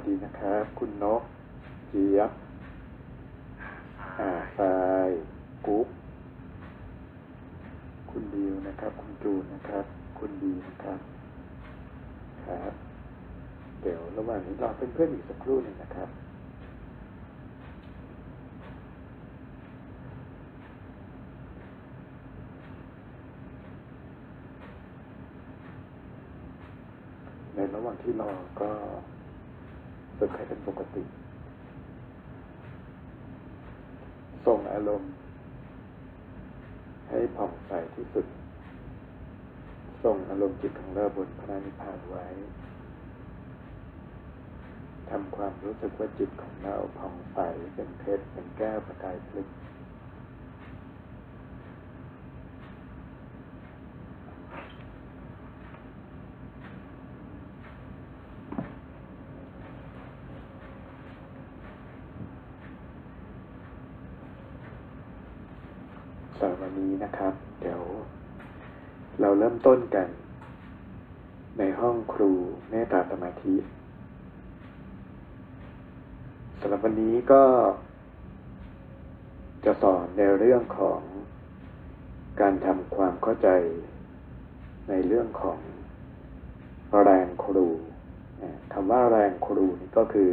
สวัสดีนะครับ คุณนก เจี๊ยบอ่าทรายกุ๊กคุณดิวนะครับ คุณจูนนะครับ คุณดีนะครับ ครับ เดี๋ยวระหว่างนี้รอเพื่อนๆอีกสักครู่หนึ่งนะครับในระหว่างที่รอก็ฝึกให้เป็นปก ติ ส่งอารมณ์ ให้ผ่องใสที่สุด ส่งอารมณ์จิตของเราบนพระนิพพานไว้ทำความรู้สึกว่าจิตของเราผ่องใสเป็นเพชรเป็นแก้วประกายพลึกสำหรับวันนี้นะครับ เดี๋ยว เราเริ่มต้นกัน ในห้องครูเมตตาสมาธิสำหรับวันนี้ก็จะสอนในเรื่องของการทำความเข้าใจในเรื่องของแรงครูคำว่าแรงครูนี่ก็คือ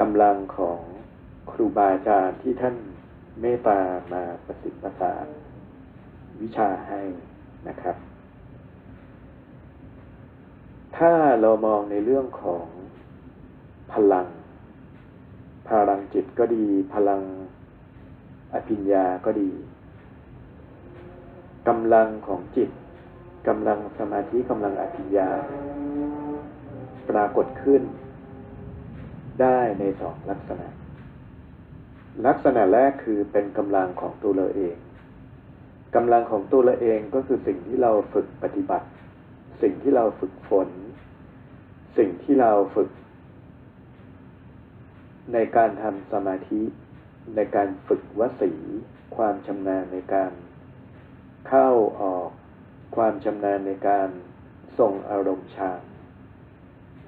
กำลังของครูบาอาจารย์ที่ท่านเมตตามาประสิทธิ์ประสานวิชาให้นะครับ ถ้าเรามองในเรื่องของพลัง พลังจิตก็ดี พลังอภิญญาก็ดีกำลังของจิตกำลังสมาธิกำลังอภิญญา ปรากฏขึ้น ได้ในสองลักษณะ ลักษณะแรกคือเป็นกำลังของตัวเราเองกำลังของตัวเราเองก็คือสิ่งที่เราฝึกปฏิบัติ สิ่งที่เราฝึกฝน สิ่งที่เราฝึก ในการทำสมาธิ ในการฝึกวสีความชำนาญในการ เข้าออกความชำนาญในการส่งอารมณ์ฌาน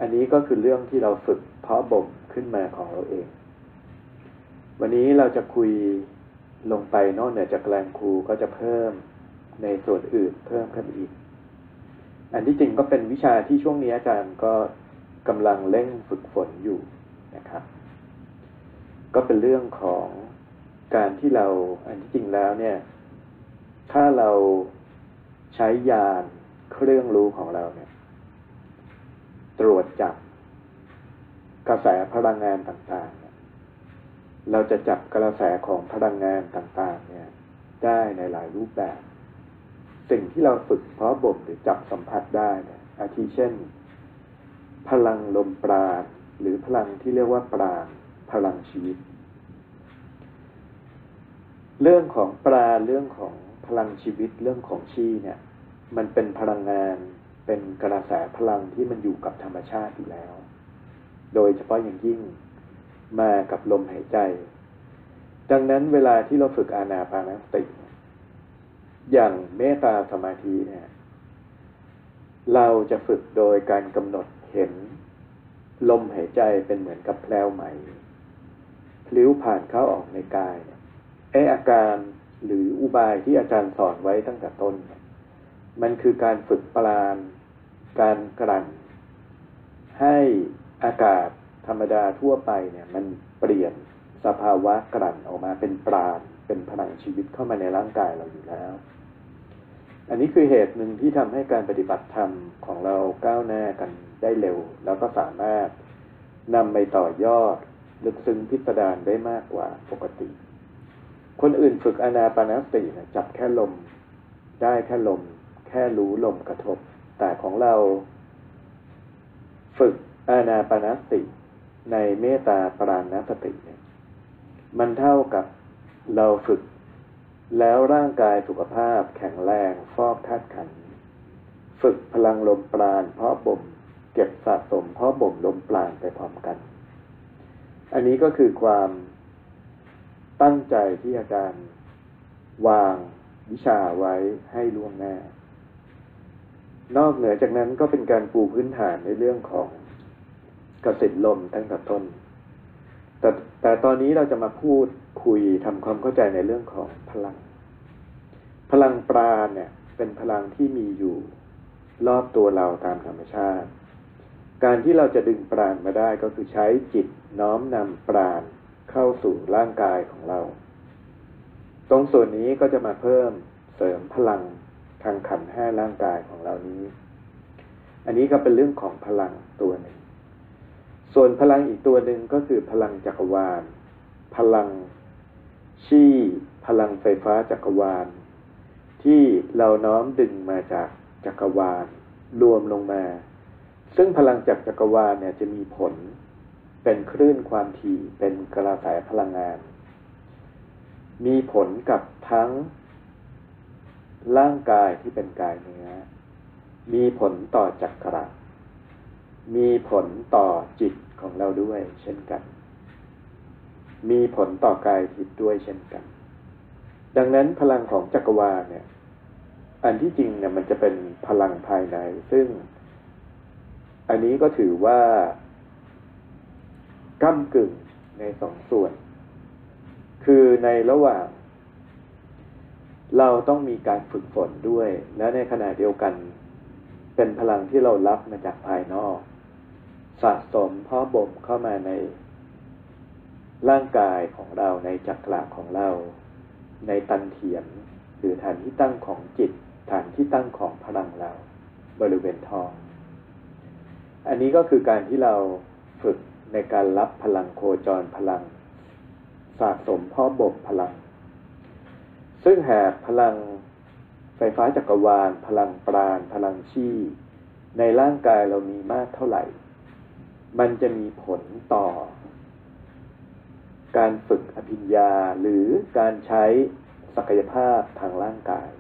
อันนี้ก็คือเรื่องที่เราฝึกเพาะบ่มขึ้นมาของเราเอง วันนี้เราจะคุยลงไปนอกเหนือจากแรงครูก็จะเพิ่มในส่วนอื่นเพิ่มขึ้นอีก อันที่จริงก็เป็นวิชาที่ช่วงนี้อาจารย์ก็กำลังเร่งฝึกฝนอยู่นะครับ ก็เป็นเรื่องของการที่เราอันที่จริงแล้วเนี่ย ถ้าเราใช้ยานเครื่องรู้ของเราเนี่ย ตรวจจับกระแสพลังงานต่างๆ เราจะจับกระแสของพลังงานต่างๆ เนี่ย ได้ในหลายรูปแบบ สิ่งที่เราฝึกเพราะบ่มหรือจับสัมผัสได้อาทิเช่น พลังลมปราณหรือพลังที่เรียกว่าปราณพลังชีวิต เรื่องของปราณเรื่องของพลังชีวิตเรื่องของชีเนี่ย มันเป็นพลังงานเป็นกระแสพลังที่มันอยู่กับธรรมชาติอยู่แล้ว โดยเฉพาะอย่างยิ่งมากับลมหายใจ ดังนั้นเวลาที่เราฝึกอานาปานสติ อย่างเมตตาสมาธิเนี่ย เราจะฝึกโดยการกำหนดเห็น ลมหายใจเป็นเหมือนกับแพลวไหมพลิ้วผ่านเข้าออกในกายไออาการหรืออุบายที่อาจารย์สอนไว้ตั้งแต่ต้น มันคือการฝึกปรานการกลั่น ให้อากาศธรรมดาทั่วไปเนี่ย มันเปลี่ยนสภาวะกลั่นออกมาเป็นปราณเป็นพลังชีวิตเข้ามาในร่างกายเราอยู่แล้ว อันนี้คือเหตุหนึ่งที่ทำให้การปฏิบัติธรรมของเราก้าวหน้ากันได้เร็ว แล้วก็สามารถนำไปต่อยอดลึกซึ้งพิสดารได้มากกว่าปกติ คนอื่นฝึกอนาปานสตินะจับแค่ลม ได้แค่ลม แค่รู้ลมกระทบ แต่ของเรา ฝึกอานาปานสติ ในเมตตาปราณสติ มันเท่ากับเราฝึก แล้วร่างกายสุขภาพแข็งแรงฟอกธาตุขัน ฝึกพลังลมปราณเพาะบ่ม เก็บสะสมเพาะบ่มลมปราณไปพร้อมกัน อันนี้ก็คือความตั้งใจที่อาจารย์วางวิชาไว้ให้ล่วงหน้า นอกเหนือจากนั้นก็เป็นการปูพื้นฐานในเรื่องของกสิทลมตั้งแต่ต้น แต่แต่ตอนนี้เราจะมาพูด คุยทำความเข้าใจในเรื่องของพลัง พลังปราณเนี่ย เป็นพลังที่มีอยู่รอบตัวเราตามธรรมชาติ การที่เราจะดึงปราณมาได้ก็คือใช้จิตน้อมนำปราณเข้าสู่ร่างกายของเรา ตรงส่วนนี้ก็จะมาเพิ่มเสริมพลังทางขันห้าร่างกายของเรานี้ อันนี้ก็เป็นเรื่องของพลังตัวหนึ่ง ส่วนพลังอีกตัวหนึ่งก็คือพลังจักรวาล พลัง ชี่พลังไฟฟ้าจักรวาล ที่เราน้อมดึงมาจากจักรวาลรวมลงมา ซึ่งพลังจากจักรวาลเนี่ยจะมีผล เป็นคลื่นความถี่เป็นกระแสพลังงาน มีผลกับทั้ง ร่างกายที่เป็นกายเนื้อ มีผลต่อจักระมีผลต่อจิตของเราด้วยเช่นกัน มีผลต่อกายทิพย์ด้วยเช่นกัน ดังนั้นพลังของจักรวาลเนี่ย อันที่จริงเนี่ยมันจะเป็นพลังภายใน ซึ่ง อันนี้ก็ถือว่าก้ากึ่งในสองส่วน คือในระหว่าง เราต้องมีการฝึกฝนด้วย และในขณะเดียวกัน เป็นพลังที่เรารับมาจากภายนอก สะสมพ่อบ่มเข้ามาใน ร่างกายของเราในจักระของเรา ในตันเทียนหรือฐานที่ตั้งของจิต ฐานที่ตั้งของพลังเรา บริเวณท้อง อันนี้ก็คือการที่เราฝึกในการรับพลังโคจรพลัง สะสมพ่อบ่มพลัง ซึ่งหากพลังไฟฟ้าจักรวาล พลังปราณ พลังชีในร่างกายเรามีมากเท่าไหร่ มันจะมีผลต่อ การฝึกอภิญญาหรือการใช้ศักยภาพทางร่างกาย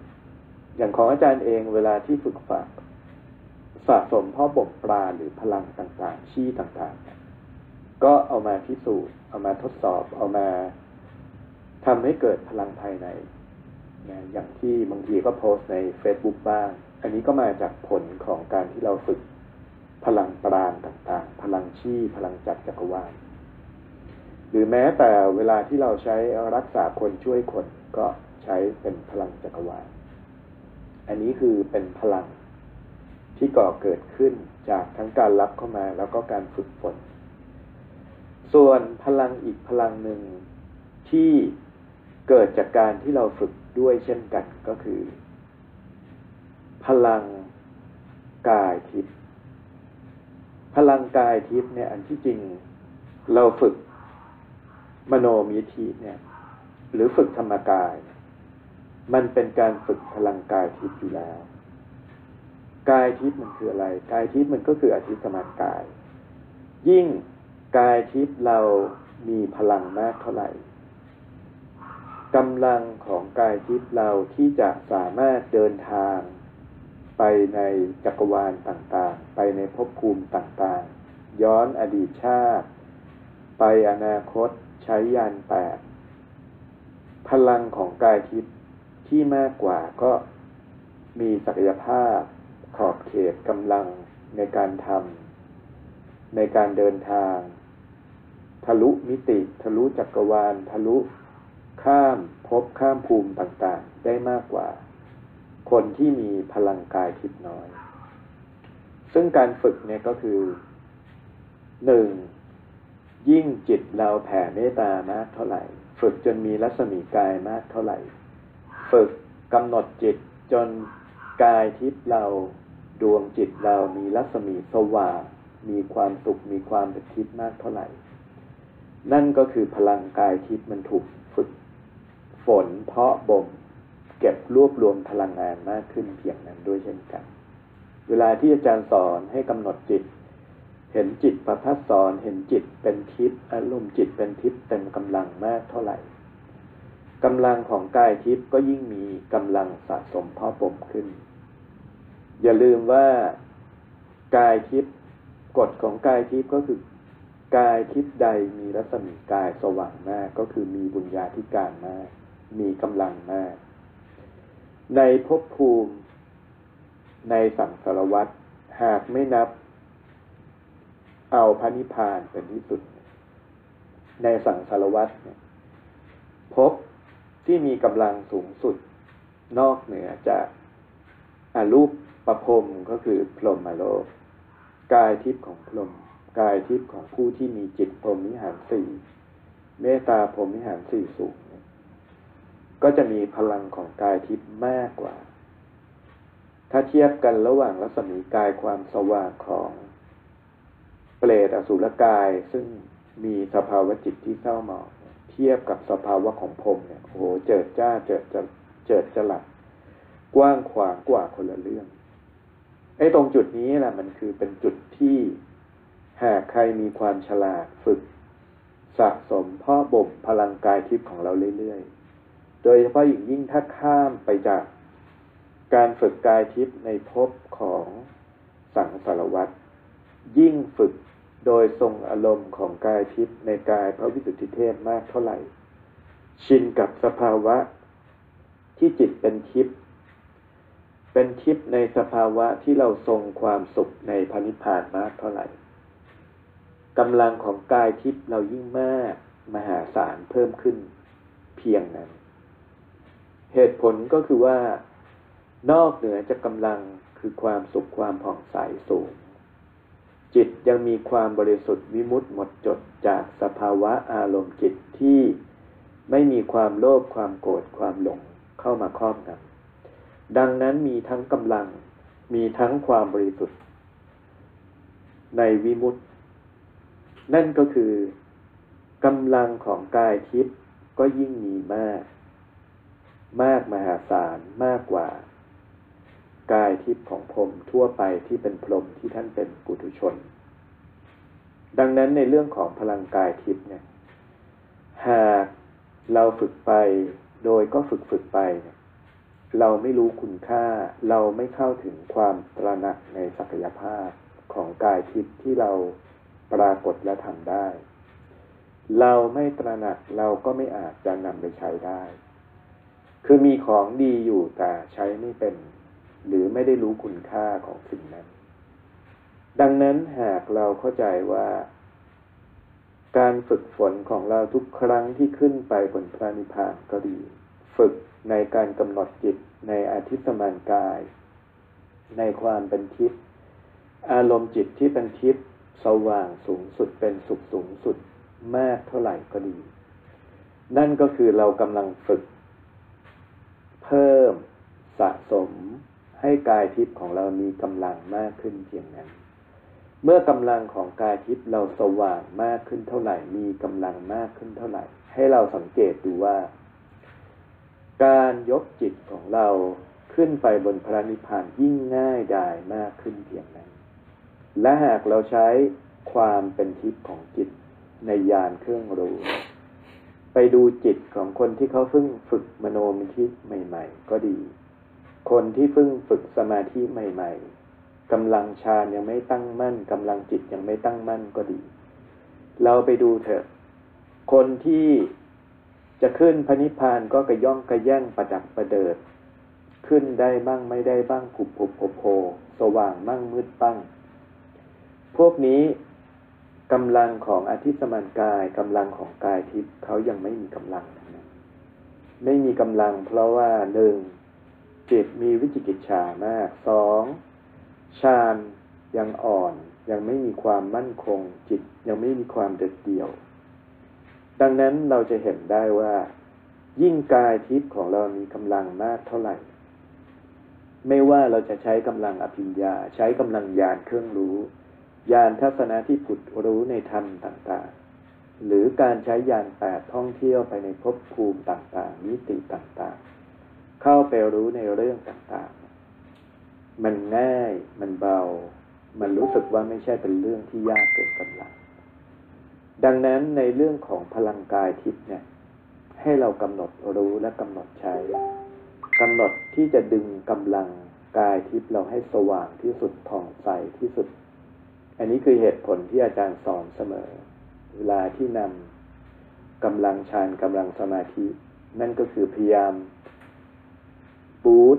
อย่างของอาจารย์เองเวลาที่ฝึกฝากสะสมพ่อบ่มปลาหรือพลังต่างๆ ชี้ต่างๆ ก็เอามาพิสูจน์เอามาทดสอบเอามาทำให้เกิดพลังภายในนะอย่างที่บางทีก็โพสต์ใน Facebook บ้าง อันนี้ก็มาจากผลของการที่เราฝึกพลังปราณต่างๆ พลังชี้พลังจักรจักรวาล หรือแม้แต่เวลาที่เราใช้รักษาคนช่วยคนก็ใช้เป็นพลังจักรวาล อันนี้คือเป็นพลังที่ก่อเกิดขึ้นจากทั้งการรับเข้ามาแล้วก็การฝึกฝน ส่วนพลังอีกพลังหนึ่งที่เกิดจากการที่เราฝึกด้วยเช่นกันก็คือ พลังกายทิพย์พลังกายทิพย์เนี่ยอันที่จริงเราฝึก มโนมิธิเนี่ย หรือฝึกธรรมกาย มันเป็นการฝึกพลังกายทิพย์อยู่แล้ว กายทิพย์มันคืออะไร กายทิพย์มันก็คืออธิสมานกาย ยิ่งกายทิพย์เรามีพลังมากเท่าไหร่กำลังของกายทิพย์เราที่จะสามารถเดินทางไปในจักรวาลต่างๆ ไปในภพภูมิต่างๆ ย้อนอดีตชาติ ไปอนาคต ใช้ยานแปดพลังของกายทิพย์ที่มากกว่าก็มีศักยภาพขอบเขตกำลังในการทำในการเดินทาง ทะลุมิติ ทะลุจักรวาล ทะลุข้ามภพข้ามภูมิต่างๆ ได้มากกว่า คนที่มีพลังกายทิพย์น้อย ซึ่งการฝึกเนี่ยก็คือหนึ่ง ยิ่งจิตเราแผ่เมตตามากเท่าไหร่ ฝึกจนมีรัศมีกายมากเท่าไหร่ ฝึกกำหนดจิตจนกายทิพย์เราดวงจิตเรามีรัศมีสว่างมีความสุขมีความเป็นทิพย์มากเท่าไหร่ นั่นก็คือพลังกายทิพย์มันถูกฝึกฝนเพาะบ่มเก็บรวบรวมพลังงานมากขึ้นเพียงนั้นด้วยเช่นกัน เวลาที่อาจารย์สอนให้กำหนดจิต เห็นจิตประพัดสอนเห็นจิตเป็นทิพย์อารมณ์จิตเป็นทิพย์เต็มกำลังมากเท่าไหร่กำลังของกายทิพย์ก็ยิ่งมีกำลังสะสมเพาะบ่มขึ้น อย่าลืมว่ากายทิพย์กฎของกายทิพย์ก็คือกกายทิพย์ใดมีรัศมีกายสว่างมากก็คือมีบุญญาธิการมาก มีกำลังมาก ในภพภูมิในสังสารวัตรหากไม่นับ เอาพระนิพพานเป็นที่สุด ในสังสารวัตรเนี่ยภพที่มีกำลังสูงสุด นอกเหนือจากอารูปประพรมก็คือพรหมโลก กายทิพย์ของพรหมกายทิพย์ของผู้ที่มีจิตพรหมิหารสี่เมตตาพรหมิหารสี่สูงก็จะมีพลังของกายทิพย์มากกว่า ถ้าเทียบกันระหว่างรัศมีกายความสว่างของ เปรตอสุรกาย ซึ่งมีสภาวะจิตที่เศร้าหมองเทียบกับสภาวะของพรมเนี่ยโอ้โหเจิดจ้าเจิดจะเจิดจลัดกว้างขวางกว่าคนละเรื่องไอ้ตรงจุดนี้แหละมันคือเป็นจุดที่หากใครมีความฉลาดฝึก สะสมพ่อบ่มพลังกายทิพย์ของเราเรื่อยๆ โดยเฉพาะอย่างยิ่งถ้าข้ามไปจากการฝึกกายทิพย์ในภพของสังสารวัตรยิ่งฝึก โดยทรงอารมณ์ของกายทิพย์ในกายพระวิสุทธิเทพมากเท่าไหร่ ชินกับสภาวะที่จิตเป็นทิพย์เป็นทิพย์ในสภาวะที่เราทรงความสุขในพระนิพพานมากเท่าไหร่กำลังของกายทิพย์เรายิ่งมากมหาศาลเพิ่มขึ้นเพียงนั้น เหตุผลก็คือว่า นอกเหนือจากกำลังคือความสุขความผ่องใสสูง จิตยังมีความบริสุทธิ์วิมุตติหมดจดจากสภาวะอารมณ์จิตที่ไม่มีความโลภความโกรธความหลงเข้ามาครอบงำดังนั้นมีทั้งกำลังมีทั้งความบริสุทธิ์ ในวิมุตตินั่นก็คือกำลังของกายทิพย์ก็ยิ่งมีมาก มากมหาศาลมากกว่า กายทิพย์ของพรมทั่วไปที่เป็นพรมที่ท่านเป็นปุถุชน ดังนั้นในเรื่องของพลังกายทิพย์เนี่ยหากเราฝึกไปโดยก็ฝึกฝึกไปเเราไม่รู้คุณค่า เราไม่เข้าถึงความตระหนักในศักยภาพของกายทิพย์ที่เราปรากฏและทำได้ เราไม่ตระหนักเราก็ไม่อาจจะนำไปใช้ได้ คือมีของดีอยู่แต่ใช้ไม่เป็น หรือไม่ได้รู้คุณค่าของสิ่งนั้น ดังนั้นหากเราเข้าใจว่า การฝึกฝนของเราทุกครั้งที่ขึ้นไปบนพระนิพพานก็ดี ฝึกในการกำหนดจิตในอาทิสมานกาย ในความเป็นทิพย์อารมณ์จิตที่เป็นทิพย์สว่างสูงสุดเป็นสุขสูงสุดมากเท่าไหร่ก็ดี นั่นก็คือเรากำลังฝึก เพิ่มสะสม ให้กายทิพย์ของเรามีกำลังมากขึ้นเพียงนั้น เมื่อกำลังของกายทิพย์เราสว่างมากขึ้นเท่าไหร่ มีกำลังมากขึ้นเท่าไหร่ ให้เราสังเกตดูว่า การยกจิตของเราขึ้นไปบนพระนิพพานยิ่งง่ายดายมากขึ้นเพียงนั้น และหากเราใช้ความเป็นทิพย์ของจิตในยานเครื่องรู้ไปดูจิตของคนที่เขาเพิ่งฝึกมโนมิทิใหม่ ๆ ก็ดี คนที่เพิ่งฝึกสมาธิใหม่ ๆกำลังฌานยังไม่ตั้งมั่นกำลังจิตยังไม่ตั้งมั่นก็ดี เราไปดูเถอะ คนที่จะขึ้นพระนิพพานก็กระย่องกระแย่งประดับประเดิด ขึ้นได้บ้างไม่ได้บ้างผุบผุบโผโผสว่างมั่งมืดบ้าง พวกนี้กำลังของอธิสมานกายกำลังของกายทิพย์เขายังไม่มีกำลัง ไม่มีกำลังเพราะว่าหนึ่ง จิตมีวิจิกิจฉามากสองฌานยังอ่อนยังไม่มีความมั่นคง จิตยังไม่มีความเด็ดเดี่ยว ดังนั้นเราจะเห็นได้ว่า ยิ่งกายทิพย์ของเรามีกำลังมากเท่าไหร่ ไม่ว่าเราจะใช้กำลังอภิญญาใช้กำลังญาณเครื่องรู้ญาณทัศนะที่ผุดรู้ในธรรมต่างๆ หรือการใช้ญาณแปดท่องเที่ยวไปในภพภูมิต่างๆมิติต่างๆ เข้าไปรู้ในเรื่องต่างๆ มันง่าย มันเบา มันรู้สึกว่าไม่ใช่เป็นเรื่องที่ยากเกินกำลัง ดังนั้นในเรื่องของพลังกายทิพย์เนี่ย ให้เรากำหนดรู้และกำหนดใช้กำหนดที่จะดึงกำลังกายทิพย์เราให้สว่างที่สุดผ่องใสที่สุด อันนี้คือเหตุผลที่อาจารย์สอนเสมอ เวลาที่นำกำลังฌานกำลังสมาธิ นั่นก็คือพยายาม บูต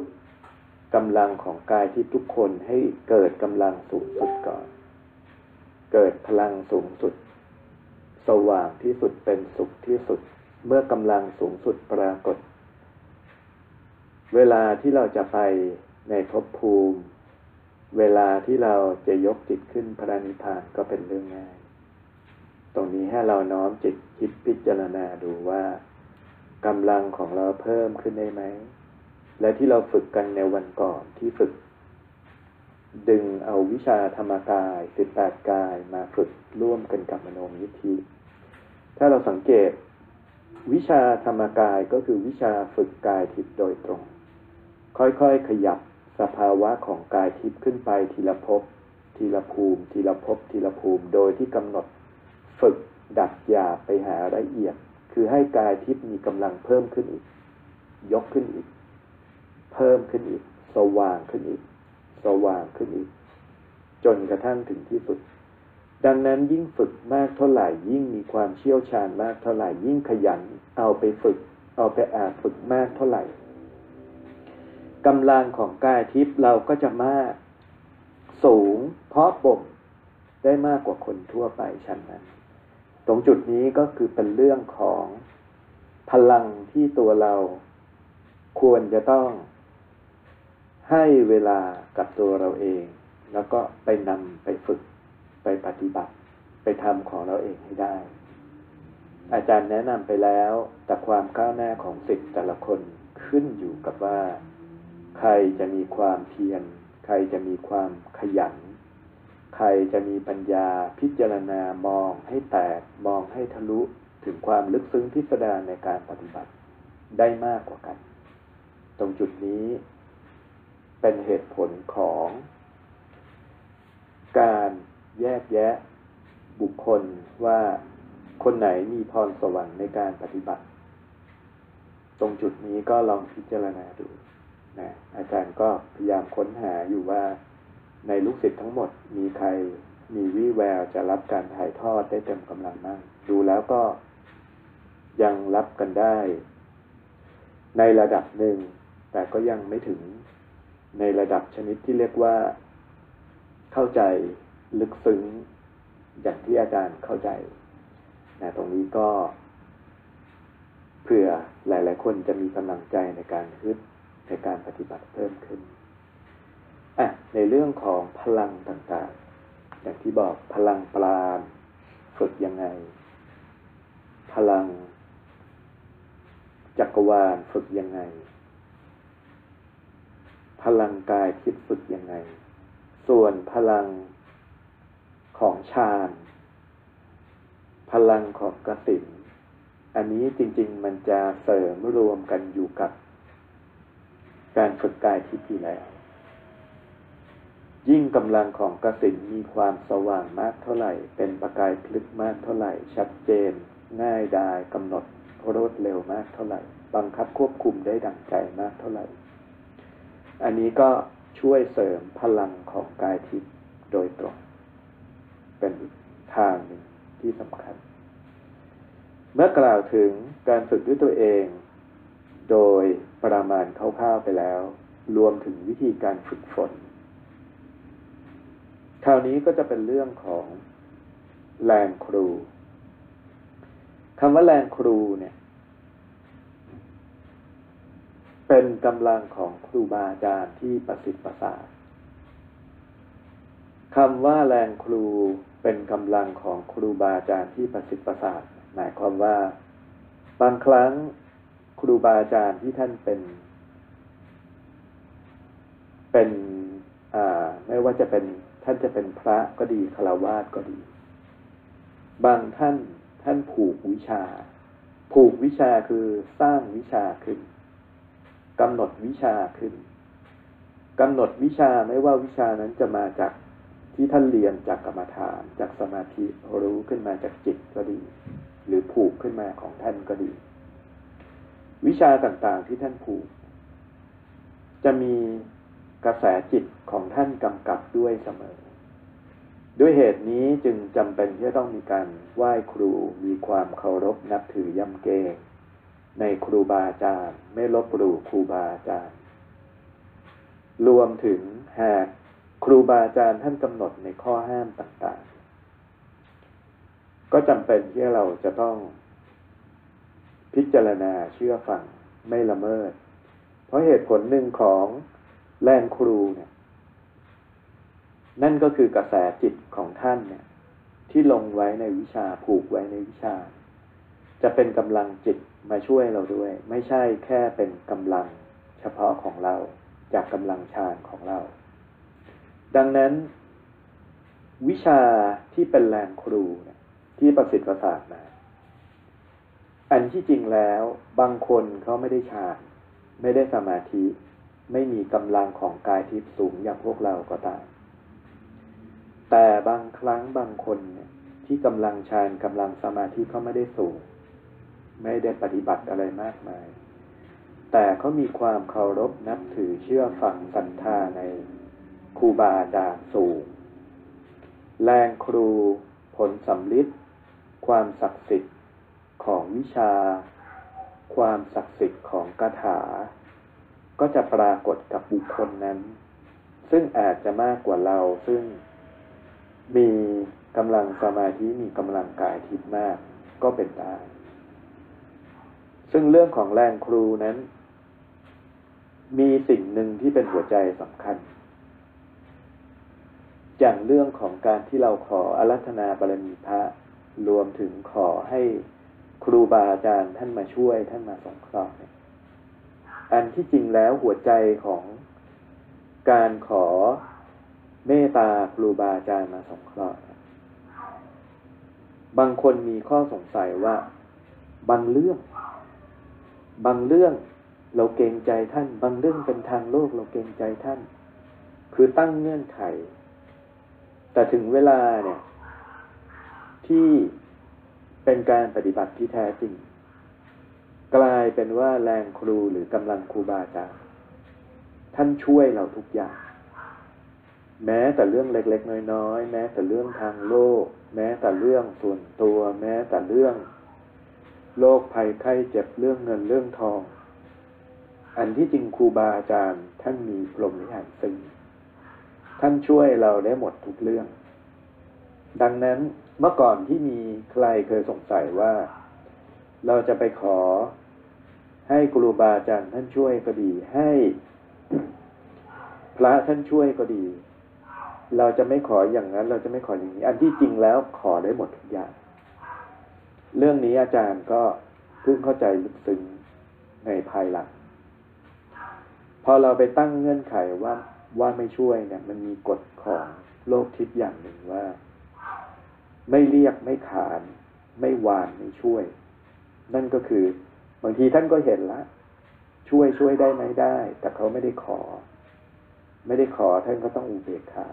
กำลังของกายที่ทุกคนให้เกิดกำลังสูงสุดก่อน เกิดพลังสูงสุด สว่างที่สุดเป็นสุขที่สุด เมื่อกำลังสูงสุดปรากฏ เวลาที่เราจะไปในภพภูมิ เวลาที่เราจะยกจิตขึ้นพระนิพพานก็เป็นเรื่องง่าย ตรงนี้ให้เราน้อมจิตคิดพิจารณาดูว่ากำลังของเราเพิ่มขึ้นได้ไหม และที่เราฝึกกันในวันก่อนที่ฝึก ดึงเอาวิชาธรรมกายสิบแปดกายมาฝึกร่วมกันกับมโนมยิทธิ ถ้าเราสังเกต วิชาธรรมกายก็คือวิชาฝึกกายทิพย์โดยตรง ค่อยๆขยับสภาวะของกายทิพย์ขึ้นไปทีละภพทีละภูมิ ทีละภพทีละภูมิ โดยที่กำหนดฝึกดัดหยาไปหาละเอียด คือให้กายทิพย์มีกำลังเพิ่มขึ้นอีก ยกขึ้นอีก เพิ่มขึ้นอีก สว่างขึ้นอีก สว่างขึ้นอีก จนกระทั่งถึงที่สุด ดังนั้นยิ่งฝึกมากเท่าไหร่ ยิ่งมีความเชี่ยวชาญมากเท่าไหร่ ยิ่งขยัน เอาไปฝึก เอาไปอาฝึกมากเท่าไหร่กำลังของกายทิพย์เราก็จะมาก สูง เพราะบ่มได้มากกว่าคนทั่วไปชั้นนั้น ตรงจุดนี้ก็คือเป็นเรื่องของพลังที่ตัวเราควรจะต้อง ให้เวลากับตัวเราเอง แล้วก็ไปนำไปฝึกไปปฏิบัติ ไปทำของเราเองให้ได้ อาจารย์แนะนำไปแล้ว แต่ความก้าวหน้าของสิทธิ์แต่ละคนขึ้นอยู่กับว่า ใครจะมีความเพียรใครจะมีความขยัน ใครจะมีปัญญาพิจารณามองให้แตกมองให้ทะลุถึงความลึกซึ้งพิสดารในการปฏิบัติได้มากกว่ากัน ตรงจุดนี้ เป็นเหตุผลของ การแยกแยะบุคคลว่าคนไหนมีพรสวรรค์ในการปฏิบัติ ตรงจุดนี้ก็ลองพิจารณาดูนะอาจารย์ก็พยายามค้นหาอยู่ว่าในลูกศิษย์ทั้งหมดมีใครมีวี่แววจะรับการถ่ายทอดได้เต็มกำลังมั่งดูแล้วก็ยังรับกันได้ ในระดับหนึ่ง แต่ก็ยังไม่ถึง ในระดับชนิดที่เรียกว่าเข้าใจลึกซึ้งอย่างที่อาจารย์เข้าใจนะตรงนี้ก็เผื่อหลาย ๆ คนจะมีกำลังใจในการฮึดในการปฏิบัติเพิ่มขึ้นอะในเรื่องของพลังต่างๆ อย่างที่บอกพลังปราณฝึกยังไง พลังจักรวาลฝึกยังไง ลังกายคิดฝึกยังไง ส่วนพลังของฌานพลังของกสินอันนี้จริง ๆ มันจะเสริมรวมกันอยู่กับ การฝึกกายทิพย์อยู่แล้ว ยิ่งกำลังของกสินมีความสว่างมากเท่าไหร่ เป็นประกายพลึกมากเท่าไหร่ ชัดเจน ง่ายดายกำหนดรวดเร็วมากเท่าไหร่ บังคับควบคุมได้ดังใจมากเท่าไหร่ อันนี้ก็ช่วยเสริมพลังของกายทิพย์โดยตรง เป็นทางหนึ่งที่สำคัญ เมื่อกล่าวถึงการฝึกด้วยตัวเอง โดยประมาณคร่าวๆไปแล้ว รวมถึงวิธีการฝึกฝน คราวนี้ก็จะเป็นเรื่องของแรงครูคำว่าแรงครูเนี่ย เป็นกำลังของครูบาอาจารย์ที่ประสิทธิ์ประสาทคำว่าแรงครูเป็นกำลังของครูบาอาจารย์ที่ประสิทธิ์ประสาทหมายความว่า บางครั้งครูบาอาจารย์ที่ท่านเป็น เป็นไม่ว่าจะเป็นท่านจะเป็นพระก็ดีคารวาสก็ดี บางท่านท่านผูกวิชา ผูกวิชาคือสร้างวิชาขึ้น กำหนดวิชาขึ้นกำหนดวิชาไม่ว่าวิชานั้นจะมาจากที่ท่านเรียนจากกรรมฐาน จากสมาธิรู้ขึ้นมาจากจิตก็ดี หรือผูกขึ้นมาของท่านก็ดี วิชาต่างๆที่ท่านผูก จะมีกระแสจิตของท่านกำกับด้วยเสมอ ด้วยเหตุนี้จึงจำเป็นที่จะต้องมีการไหว้ครูมีความเคารพนับถือยำเกรง ในครูบาอาจารย์ ไม่ลบหลู่ครูบาอาจารย์ รวมถึงหากครูบาอาจารย์ท่านกำหนดในข้อห้ามต่างๆ ก็จำเป็นที่เราจะต้องพิจารณาเชื่อฟังไม่ละเมิด เพราะเหตุผลหนึ่งของแรงครูเนี่ย นั่นก็คือกระแสจิตของท่านเนี่ย ที่ลงไว้ในวิชาผูกไว้ในวิชา จะเป็นกำลังจิต มาช่วยเราด้วย ไม่ใช่แค่เป็นกำลังเฉพาะของเราจากกำลังฌานของเรา ดังนั้น วิชาที่เป็นแรงครูเนี่ยที่ประสิทธิ์ประสาทมาอันที่จริงแล้วบางคนเขาไม่ได้ฌานไม่ได้สมาธิ ไม่มีกำลังของกายทิพย์สูงอย่างพวกเราก็ตาม แต่บางครั้งบางคนเนี่ยที่กำลังฌานกำลังสมาธิเขาไม่ได้สูง ไม่ได้ปฏิบัติอะไรมากมาย แต่เขามีความเคารพนับถือเชื่อฟังศรัทธาในครูบาอาจารย์สูง แรงครูผลสำลิดความศักดิ์สิทธิ์ของวิชา ความศักดิ์สิทธิ์ของคาถา ก็จะปรากฏกับบุคคลนั้น ซึ่งอาจจะมากกว่าเราซึ่งมีกำลังสมาธิมีกำลังกายทิพย์มากก็เป็นได้ ซึ่งเรื่องของแรงครูนั้น มีสิ่งหนึ่งที่เป็นหัวใจสำคัญ อย่างเรื่องของการที่เราขออารัธนาบารมีพระรวมถึงขอให้ครูบาอาจารย์ท่านมาช่วยท่านมาสงเคราะห์เนี่ยอันที่จริงแล้วหัวใจของการขอเมตตาครูบาอาจารย์มาสงเคราะห์บางคนมีข้อสงสัยว่า บางเรื่อง บางเรื่องเราเกรงใจท่าน บางเรื่องเป็นทางโลกเราเกรงใจท่าน คือตั้งเงื่อนไข แต่ถึงเวลาเนี่ย ที่เป็นการปฏิบัติที่แท้จริง กลายเป็นว่าแรงครูหรือกำลังครูบาอาจารย์ท่านช่วยเราทุกอย่าง แม้แต่เรื่องเล็ก ๆ น้อยๆแม้แต่เรื่องทางโลก แม้แต่เรื่องส่วนตัว แม้แต่เรื่อง โรคภัยไข้เจ็บเรื่องเงินเรื่องทอง อันที่จริงครูบาอาจารย์ท่านมีพรหมวิหารสีท่านช่วยเราได้หมดทุกเรื่อง ดังนั้นเมื่อก่อนที่มีใครเคยสงสัยว่า เราจะไปขอให้ครูบาอาจารย์ท่านช่วยก็ดีให้พระท่านช่วยก็ดี เราจะไม่ขออย่างนั้น เราจะไม่ขออย่างนี้ อันที่จริงแล้วขอได้หมดทุกอย่าง เรื่องนี้อาจารย์ก็เพิ่งเข้าใจลึกซึ้งในภายหลังพอเราไปตั้งเงื่อนไขว่าว่าไม่ช่วยเนี่ย มันมีกฎของโลกทิพย์อย่างหนึ่งว่า ไม่เรียกไม่ขาน ไม่วานไม่ช่วย นั่นก็คือบางทีท่านก็เห็นละ ช่วยช่วยได้ไหมได้ แต่เขาไม่ได้ขอ ไม่ได้ขอท่านก็ต้องอุเบกขา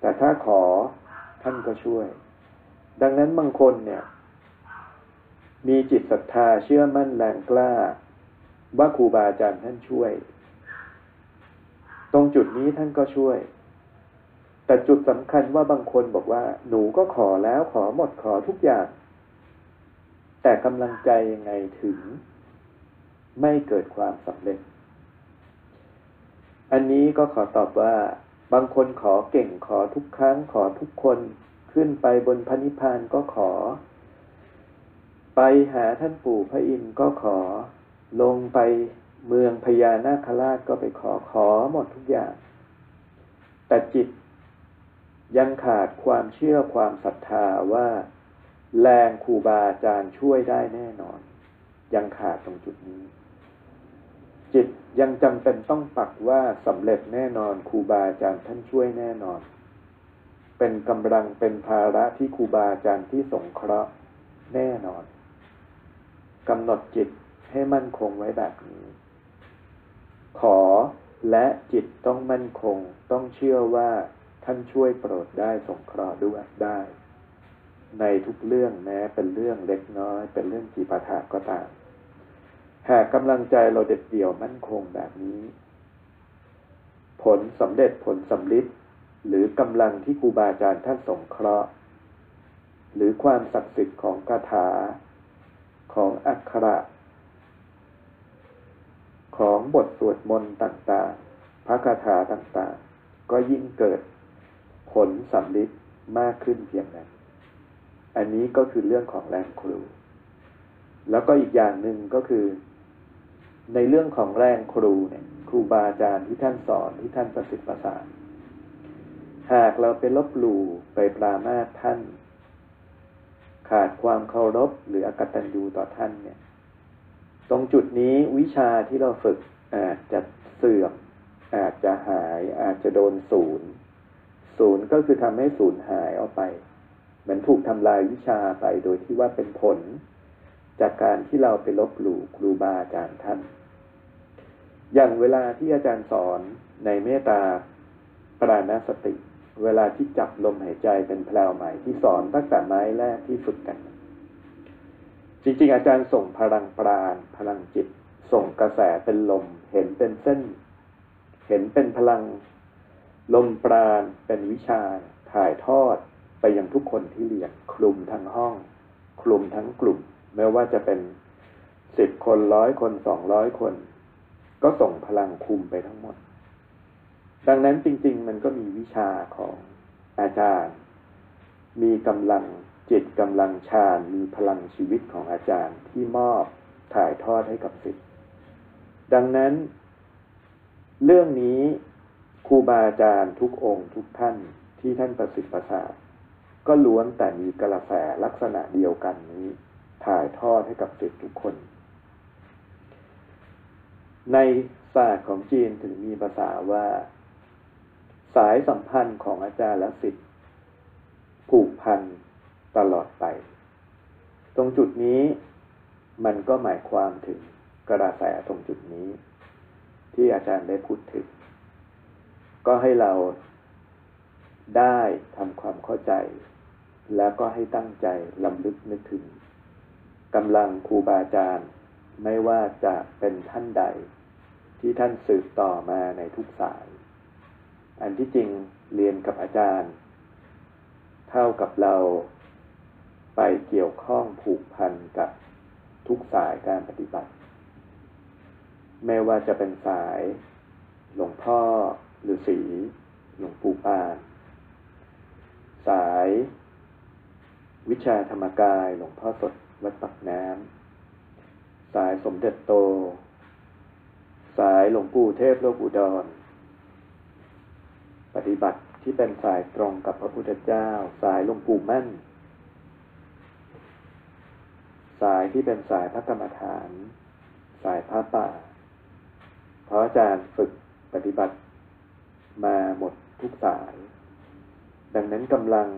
แต่ถ้าขอท่านก็ช่วย ดังนั้นบางคนเนี่ย มีจิตศรัทธาเชื่อมั่นแรงกล้า ว่าครูบาอาจารย์ท่านช่วย ตรงจุดนี้ท่านก็ช่วย แต่จุดสำคัญว่าบางคนบอกว่า หนูก็ขอแล้วขอหมดขอทุกอย่าง แต่กำลังใจยังไงถึง ไม่เกิดความสำเร็จ อันนี้ก็ขอตอบว่าบางคนขอเก่งขอทุกครั้งขอทุกคนขึ้นไปบนพระนิพพานก็ขอ ไปหาท่านปู่พระอินทร์ก็ขอ ลงไปเมืองพญานาคราชก็ไปขอขอหมดทุกอย่าง แต่จิตยังขาดความเชื่อความศรัทธาว่าแรงครูบาอาจารย์ช่วยได้แน่นอน ยังขาดตรงจุดนี้ จิตยังจำเป็นต้องปักว่าสำเร็จแน่นอนครูบาอาจารย์ท่านช่วยแน่นอน เป็นกำลังเป็นภาระที่ครูบาอาจารย์ที่สงเคราะห์แน่นอน กำหนดจิตให้มั่นคงไว้แบบนี้ ขอและจิตต้องมั่นคงต้องเชื่อว่าท่านช่วยโปรดได้สงเคราะห์ด้วยได้ ในทุกเรื่องแม้เป็นเรื่องเล็กน้อย เป็นเรื่องจีปาถาก็ตาม หากกำลังใจเราเด็ดเดี่ยวมั่นคงแบบนี้ ผลสำเร็จผลสำลิดหรือกำลังที่ครูบาอาจารย์ท่านสงเคราะห์ หรือความศักดิ์สิทธิ์ของคาถา ของอักขระ ของบทสวดมนต์ต่างๆ พระคาถาต่างๆ ก็ยิ่งเกิดผลสำลิดมากขึ้นเพียงนั้น อันนี้ก็คือเรื่องของแรงครู แล้วก็อีกอย่างหนึ่งก็คือ ในเรื่องของแรงครูเนี่ยครูบาอาจารย์ที่ท่านสอนที่ท่านประสิทธิ์ประสานหากเราไปลบหลู่ไปปรามาสท่าน ขาดความเคารพหรืออกตัญญูต่อท่านเนี่ย ตรงจุดนี้วิชาที่เราฝึกอาจจะเสื่อมอาจจะหายอาจจะโดนศูนย์ศูนย์ก็คือทำให้ศูนย์หายออกไป เหมือนถูกทำลายวิชาไปโดยที่ว่าเป็นผล จากการที่เราไปลบหลู่ครูบาอาจารย์ท่าน อย่างเวลาที่อาจารย์สอนในเมตตาปราณสติ เวลาที่จับลมหายใจเป็นแพลวใหม่ที่สอนตั้งแต่ไม้แรกที่ฝึกกัน จริงๆ อาจารย์ส่งพลังปราณ พลังจิต ส่งกระแสเป็นลม เห็นเป็นเส้น เห็นเป็นพลัง ลมปราณเป็นวิชา ถ่ายทอดไปยังทุกคนที่เรียนคลุมทั้งห้อง คลุมทั้งกลุ่ม ไม่ว่าจะเป็นสิบคนร้อยคนสองร้อยคน ก็ส่งพลังคุมไปทั้งหมด ดังนั้นจริง ๆ มันก็มีวิชาของอาจารย์ มีกำลังจิตกำลังฌานมีพลังชีวิตของอาจารย์ที่มอบถ่ายทอดให้กับศิษย์ดังนั้น เรื่องนี้ครูบาอาจารย์ทุกองค์ทุกท่านที่ท่านประสิทธิ์ประสาทก็ล้วนแต่มีกระแสลักษณะเดียวกันนี้ถ่ายทอดให้กับศิษย์ทุกคน ในศาสตร์ของจีนถึงมีภาษาว่า สายสัมพันธ์ของอาจารย์และศิษย์ผูกพันตลอดไป ตรงจุดนี้มันก็หมายความถึงกระแสตรงจุดนี้ ที่อาจารย์ได้พูดถึง ก็ให้เราได้ทำความเข้าใจ แล้วก็ให้ตั้งใจลำลึกนึกถึงกำลังครูบาอาจารย์ไม่ว่าจะเป็นท่านใด ที่ท่านสืบต่อมาในทุกสาย อันที่จริงเรียนกับอาจารย์ เท่ากับเราไปเกี่ยวข้องผูกพันกับทุกสายการปฏิบัติ ไม่ว่าจะเป็นสาย หลวงพ่อหรือสีหลวงปู่ปานสาย วิชาธรรมกายหลวงพ่อสดวัดปักน้ำสายสมเด็จโต สายหลวงปู่เทพโลกอุดร ปฏิบัติที่เป็นสายตรงกับพระพุทธเจ้า สายหลวงปู่มั่น สายที่เป็นสายพระกรรมฐาน สายพระป่าเพราะอาจารย์ฝึกปฏิบัติมาหมดทุกสาย ดังนั้นกำลัง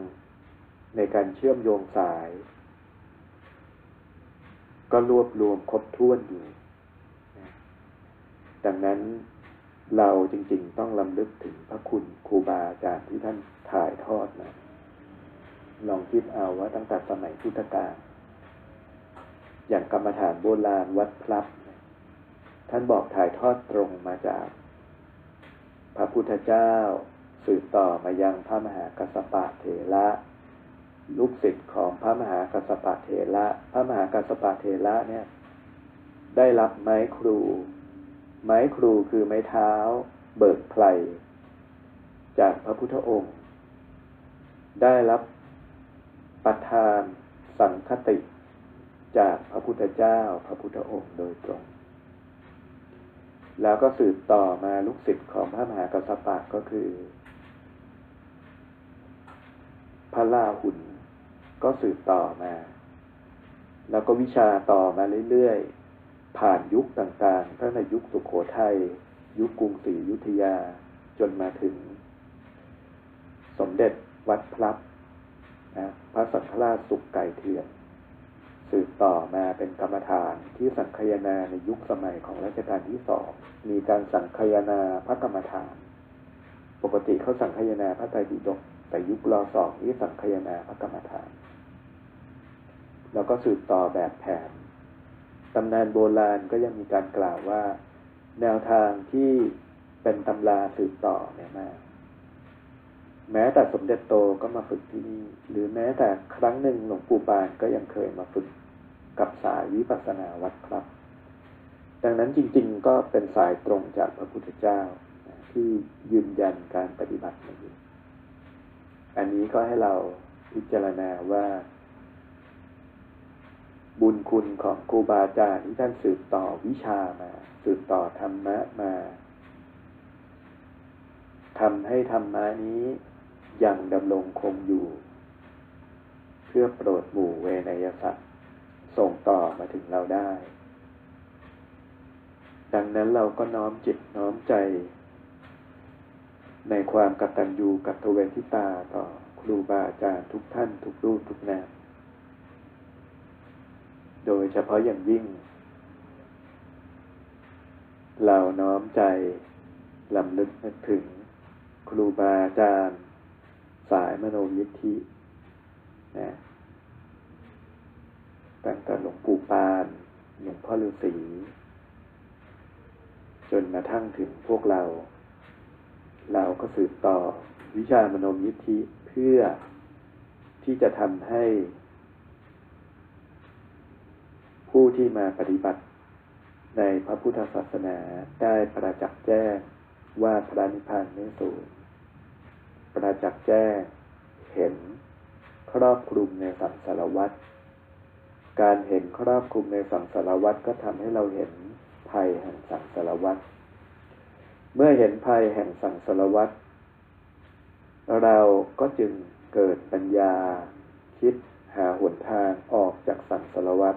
ในการเชื่อมโยงสาย ก็รวบรวมครบถ้วนอยู่ ดังนั้น เราจริงๆ ต้องลำลึกถึงพระคุณครูบาอาจารย์ที่ท่านถ่ายทอดนะลองคิดเอาว่าตั้งแต่สมัยพุทธกาลอย่างกรรมฐานโบราณวัดพลับ ท่านบอกถ่ายทอดตรงมาจาก พระพุทธเจ้าสืบต่อมายังพระมหากัสสปะเถระลูกศิษย์ของพระมหากัสสปะเถระพระมหากัสสปะเถระเนี่ย ได้รับไม้ครู ไม้ครูคือไม้เท้า เบิกไพรจากพระพุทธองค์ ได้รับประทานสังคติ จากพระพุทธเจ้าพระพุทธองค์โดยตรง แล้วก็สืบต่อมาลูกศิษย์ของพระมหากัสสปะก็คือ พระลาหุนก็สืบต่อมา แล้วก็วิชาต่อมาเรื่อยๆ ผ่านยุคต่างๆ ตั้งแต่ยุคสุขโขทัย ยุคกรุงศรีอยุธยา จนมาถึง สมเด็จวัดพลับนะพระสังฆราชสุกไก่เถื่อนสืบต่อมาเป็นกรรมฐานที่สังคยนาในยุคสมัยของรัชกาลที่สองมีการสังคยนาพระกรรมฐาน ปกติเขาสังคยนาพระไตรปิฎกแต่ยุครอสองนี้สังคยนาพระกรรมฐาน แล้วก็สืบต่อแบบแผน ตำนานโบราณก็ยังมีการกล่าวว่า แนวทางที่เป็นตำราสืบต่อเนี่ยมากแม้แต่สมเด็จโตก็มาฝึกที่นี่ หรือแม้แต่ครั้งหนึ่งหลวงปู่ปานก็ยังเคยมาฝึกกับสายวิปัสสนาวัดครับ ดังนั้นจริง ๆ ก็เป็นสายตรงจากพระพุทธเจ้าที่ยืนยันการปฏิบัตินี้อันนี้ก็ให้เราพิจารณาว่า บุญคุณของครูบาอาจารย์ที่ท่านสืบต่อวิชามา สืบต่อธรรมะมาทำให้ธรรมะนี้ยังดำรงคงอยู่ เพื่อโปรดหมู่เวนยสัตว์ส่งต่อมาถึงเราได้ ดังนั้นเราก็น้อมจิตน้อมใจ ในความกตัญญูกตเวทิตาต่อครูบาอาจารย์ทุกท่านทุกรูปทุกนาม โดยเฉพาะอย่างยิ่ง เราน้อมใจลำลึกนึกถึงครูบาอาจารย์ สายมโนยิทธินะตั้งแต่หลวงปู่ปานหลวงพ่อฤาษีจนมาทั้งถึงพวกเรา เราก็สืบต่อวิชามโนยิทธิเพื่อที่จะทำให้ ผู้ที่มาปฏิบัติ ในพระพุทธศาสนาได้ประจักษ์แจ้งว่าพระนิพพานไม่สูญประจักษ์แจ้งเห็นครอบคลุมในสังสารวัฏการเห็นครอบคลุมในสังสารวัฏก็ทำให้เราเห็นภัยแห่งสังสารวัฏเมื่อเห็นภัยแห่งสังสารวัฏเราก็จึงเกิดปัญญาคิดหาหนทางออกจากสังสารวัฏ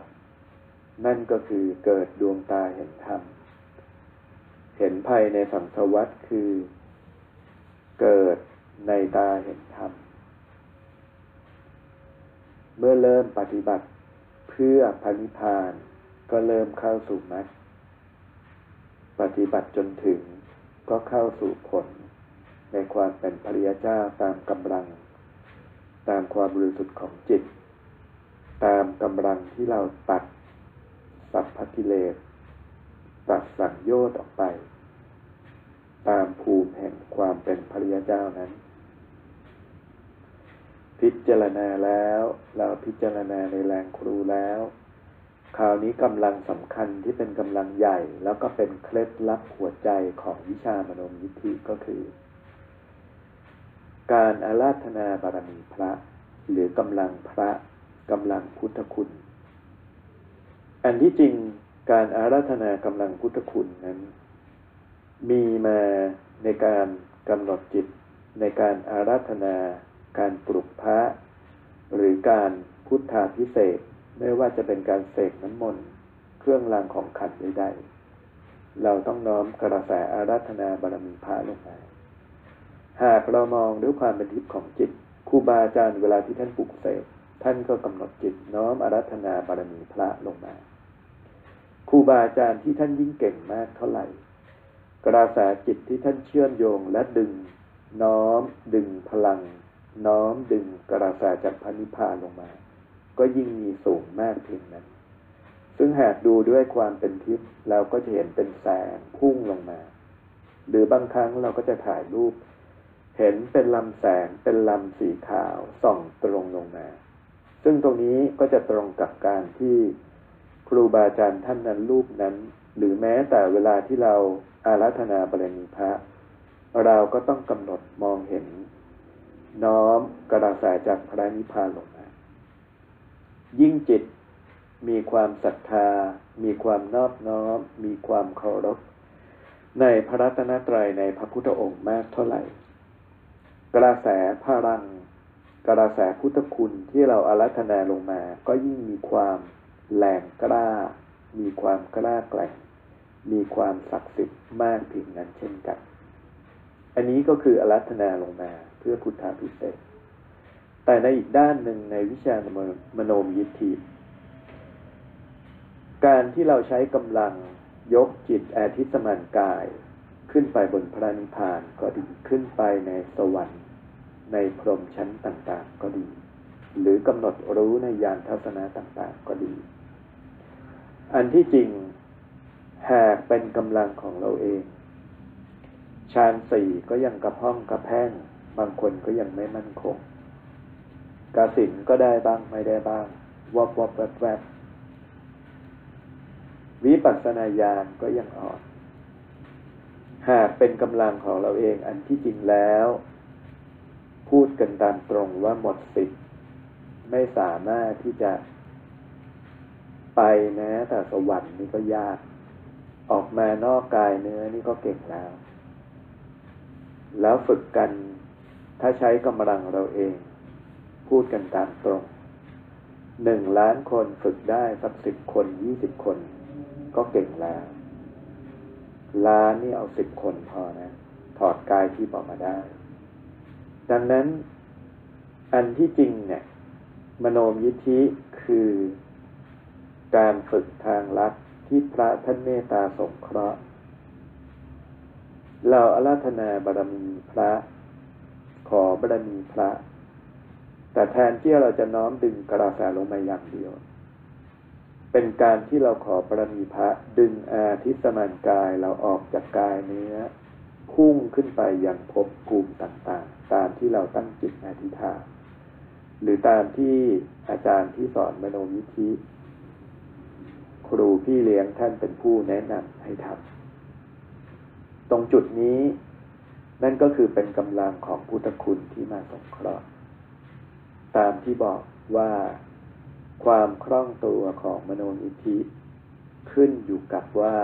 นั่นก็คือเกิดดวงตาเห็นธรรม เห็นภัยในสังสวัฏคือ เกิดในตาเห็นธรรม เมื่อเริ่มปฏิบัติเพื่อพันิพานก็เริ่มเข้าสู่มรรคปฏิบัติจนถึงก็เข้าสู่ผล ในความเป็นพริยเจ้าตามกำลัง ตามความบริสุทธิ์ของจิต ตามกำลังที่เราตัด สัพพกิเลสตัดสังโยชน์ออกไป ตามภูมิแห่งความเป็นพริยเจ้านั้น พิจารณาแล้ว เราพิจารณาในแรงครูแล้ว คราวนี้กำลังสำคัญที่เป็นกำลังใหญ่ แล้วก็เป็นเคล็ดลับหัวใจของวิชามโนมยิทธิก็คือ การอาราธนาบารมีพระ หรือกำลังพระกำลังพุทธคุณ อันที่จริงการอาราธนากำลังพุทธคุณนั้น มีมาในการกำหนดจิตในการอาราธนา การปลุกพระหรือการพุทธาพิเศษไม่ว่าจะเป็นการเสกน้ำมนต์เครื่องรางของขันใดๆเราต้องน้อมกระแสอาราธนาบารมีพระลงมาหากเรามองด้วยความเป็นทิพย์ของจิตครูบาอาจารย์เวลาที่ท่านปลุกเสกท่านก็กำหนดจิตน้อมอาราธนาบารมีพระลงมา ครูบาอาจารย์ที่ท่านยิ่งเก่งมากเท่าไหร่ กระแสจิตที่ท่านเชื่อมโยงและดึง น้อมดึงพลัง น้อมดึงกระแสจากพระนิพพานลงมา ก็ยิ่งมีสูงมากเพียงนั้น ซึ่งหากดูด้วยความเป็นทิพย์เราก็จะเห็นเป็นแสงพุ่งลงมา หรือบางครั้งเราก็จะถ่ายรูป เห็นเป็นลำแสงเป็นลำสีขาวส่องตรงลงมา ซึ่งตรงนี้ก็จะตรงกับการที่ ครูบาอาจารย์ท่านนั้นรูปนั้น หรือแม้แต่เวลาที่เราอาราธนาบารมีพระ เราก็ต้องกำหนดมองเห็น น้อมกระแสจากพระนิพพานลงมายิ่งจิตมีความศรัทธา มีความนอบน้อม มีความเคารพ ในพระรัตนตรัยในพระพุทธองค์มากเท่าไหร่ กระแสพลัง กระแสพุทธคุณที่เราอารัธนาลงมา ก็ยิ่งมีความ แรงกล้า มีความกล้าแกร่ง มีความศักดิ์สิทธิ์มากเพียงนั้นเช่นกัน อันนี้ก็คืออารัธนาลงมาเพื่อพุทธาพิเศษ แต่ในอีกด้านหนึ่งในวิชามโนมยิทธิ การที่เราใช้กำลังยกจิตอาทิสมานกายขึ้นไปบนพระนิพพานก็ดีขึ้นไปในสวรรค์ ในพรหมชั้นต่างๆ ก็ดี หรือกำหนดรู้ในยานทัศนะต่างๆ ก็ดี อันที่จริงหากเป็นกำลังของเราเอง ฌานสี่ก็ยังกระพ้องกระแพงบางคนก็ยังไม่มั่นคงกระสินก็ได้บ้างไม่ได้บ้างวับวับแวบแวบวิปัสสนาญาณก็ยังอ่อน หากเป็นกำลังของเราเองอันที่จริงแล้ว พูดกันตามตรงว่าหมดสิทธิ์ไม่สามารถที่จะ ไปนะแต่สวรรค์นี่ก็ยาก ออกมานอกกายเนื้อนี่ก็เก่งแล้ว แล้วฝึกกันถ้าใช้กำลังเราเอง พูดกันตามตรงหนึ่งล้านคนฝึกได้สักสิบคนยี่สิบคน ก็เก่งแล้ว ล้านนี่เอาสิบคนพอนะ ถอดกายที่ออกมาได้ ดังนั้นอันที่จริงเนี่ย มโนมยิทธิคือ การฝึกทางลัดที่พระท่านเมตตาสงเคราะห์ เราอาราธนาบารมีพระ ขอบารมีพระ แต่แทนที่เราจะน้อมดึงกระแสลงมาอย่างเดียว เป็นการที่เราขอบารมีพระดึงอาทิสมานกายเราออกจากกายเนื้อพุ่งขึ้นไปอย่างภพภูมิต่างๆ ตามที่เราตั้งจิตอธิษฐานหรือตามที่อาจารย์ที่สอนมโนวิธิ ครูพี่เลี้ยงท่านเป็นผู้แนะนำให้ทำตรงจุดนี้ นั่นก็คือเป็นกำลังของพุทธคุณที่มาสงเคราะห์ตามที่บอกว่าความคล่องตัวของมโนนิธิ ขึ้นอยู่กับว่า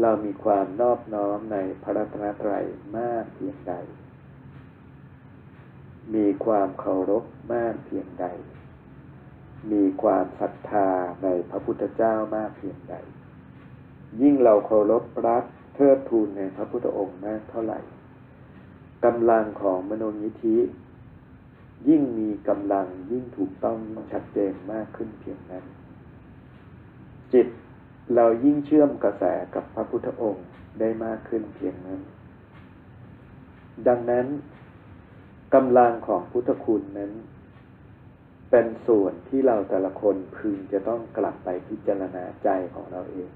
เรามีความนอบน้อมในพระรัตนตรัยมากเพียงใด มีความเคารพมากเพียงใด มีความศรัทธาในพระพุทธเจ้ามากเพียงใด ยิ่งเราเคารพรักเทิดทูนในพระพุทธองค์มากเท่าไหร่กำลังของมโนยิธิ ยิ่งมีกำลังยิ่งถูกต้องชัดเจนมากขึ้นเพียงนั้น จิตเรายิ่งเชื่อมกระแสกับพระพุทธองค์ได้มากขึ้นเพียงนั้น ดังนั้นกำลังของพุทธคุณนั้น เป็นส่วนที่เราแต่ละคนพึงจะต้องกลับไปพิจารณาใจของเราเอง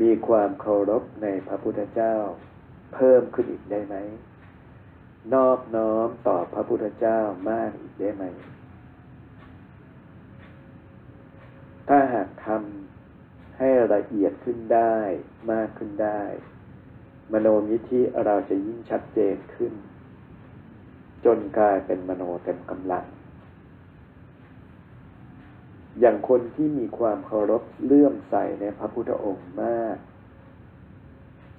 มีความเคารพในพระพุทธเจ้า เพิ่มขึ้นอีกได้ไหม นอบน้อมต่อพระพุทธเจ้ามากอีกได้ไหม ถ้าหากทำให้ละเอียดขึ้นได้มากขึ้นได้ มโนมิธิเราจะยิ่งชัดเจนขึ้นจนกลายเป็นมโนเต็มกำลัง อย่างคนที่มีความเคารพเลื่อมใสในพระพุทธองค์มาก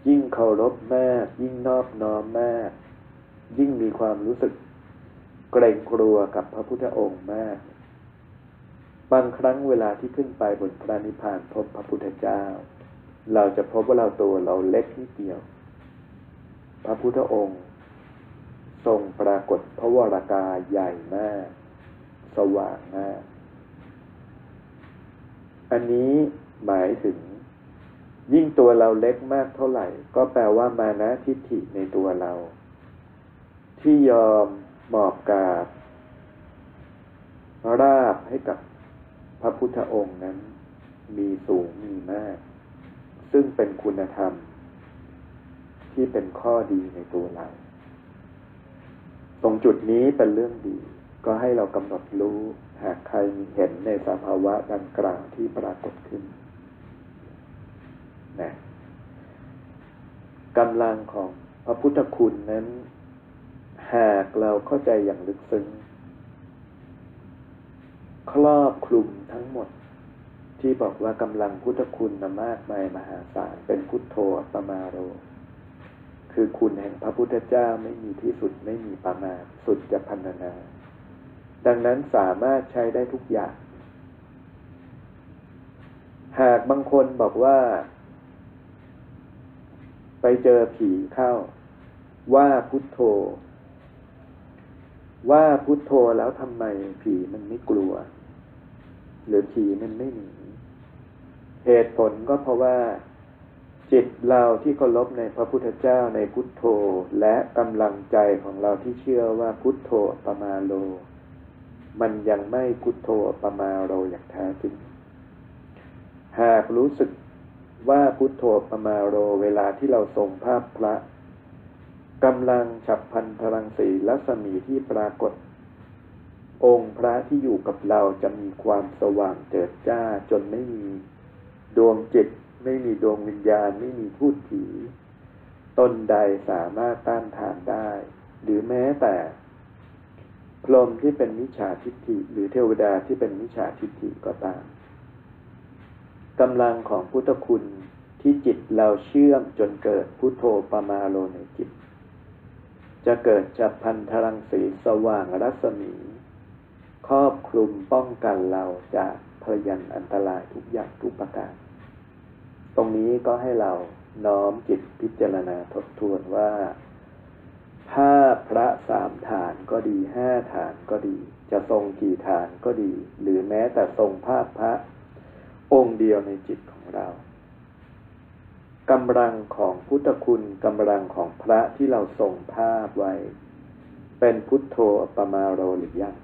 ยิ่งเคารพมาก ยิ่งนอบน้อมมาก ยิ่งมีความรู้สึกเกรงกลัวกับพระพุทธองค์มาก บางครั้งเวลาที่ขึ้นไปบนพระนิพพานพบพระพุทธเจ้า เราจะพบว่าเราตัวเราเล็กนิดเดียว พระพุทธองค์ทรงปรากฏพระวรากาใหญ่มาก สว่างมาก อันนี้หมายถึง ยิ่งตัวเราเล็กมากเท่าไหร่ ก็แปลว่ามานะทิฏฐิในตัวเรา ที่ยอมหมอบกาบราบให้กับพระพุทธองค์นั้น มีสูงมีมาก ซึ่งเป็นคุณธรรม ที่เป็นข้อดีในตัวเรา ตรงจุดนี้เป็นเรื่องดี ก็ให้เรากำหนดรู้ หากใครเห็นในสภาวะดังกล่าวที่ปรากฏขึ้นนะกำลังของพระพุทธคุณนั้น หากเราเข้าใจอย่างลึกซึ้ง ครอบคลุมทั้งหมด ที่บอกว่ากำลังพุทธคุณนมากมายมหาศาลเป็นพุทโธปมาโร คือคุณแห่งพระพุทธเจ้าไม่มีที่สุดไม่มีประมาณสุดจะพันนา ดังนั้นสามารถใช้ได้ทุกอย่าง หากบางคนบอกว่า ไปเจอผีเข้า ว่าพุทโธ ว่าพุทโธแล้วทำไมผีมันไม่กลัว หรือผีมันไม่หนีเหตุผลก็เพราะว่าจิตเราที่เคารพในพระพุทธเจ้าในพุทโธ และกำลังใจของเราที่เชื่อว่าพุทโธปมาโล มันยังไม่พุทโธปมาโรอย่างแท้จริง หากรู้สึกว่าพุทโธปมาโรเวลาที่เราทรงภาพพระกำลังฉับพันพลังสีรัศมีที่ปรากฏ องค์พระที่อยู่กับเราจะมีความสว่างเจิดจ้าจนไม่มีดวงจิต ไม่มีดวงวิญญาณไม่มีพูดผีตนใดสามารถต้านทานได้ หรือแม้แต่ พรหมที่เป็นมิจฉาทิฏฐิ หรือเทวดาที่เป็นมิจฉาทิฏฐิก็ตามกำลังของพุทธคุณที่จิตเราเชื่อมจนเกิดพุทโธปมาโลในจิต จะเกิดจากพันธรังสีสว่างรัศมี ครอบคลุมป้องกันเราจากพยันอันตรายทุกอย่างทุกประการ ตรงนี้ก็ให้เราน้อมจิตพิจารณาทบทวนว่า ถ้าพระสามฐานก็ดีห้าฐานก็ดี จะทรงกี่ฐานก็ดี หรือแม้แต่ทรงภาพพระ องค์เดียวในจิตของเรากำลังของพุทธคุณกำลังของพระที่เราทรงภาพไว้ เป็นพุทโธปมาโรหรือยัง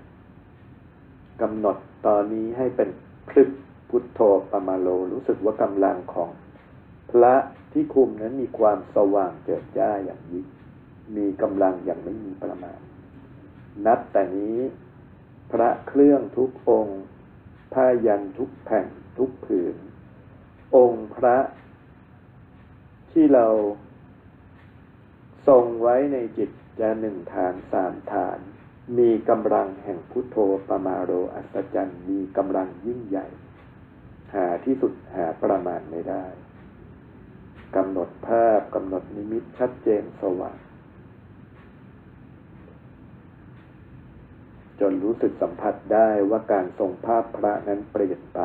กำหนดตอนนี้ให้เป็นพลึกพุทโธปมาโลรู้สึกว่ากำลังของ พระที่คุมนั้นมีความสว่างเจิดจ้าอย่างยิ่ง มีกำลังอย่างไม่มีประมาณ นับแต่นี้ พระเครื่องทุกองค์ ผ้ายันทุกแผ่นทุกผืน องค์พระ ที่เราทรงไว้ในจิตจะหนึ่งฐานสามฐาน มีกำลังแห่งพุทโธปมาโรอัศจรรย์มีกำลังยิ่งใหญ่ หาที่สุดหาประมาณไม่ได้กำหนดภาพกำหนดนิมิตชัดเจนสว่าง จนรู้สึกสัมผัสได้ว่าการทรงภาพพระนั้นเปลี่ยนไป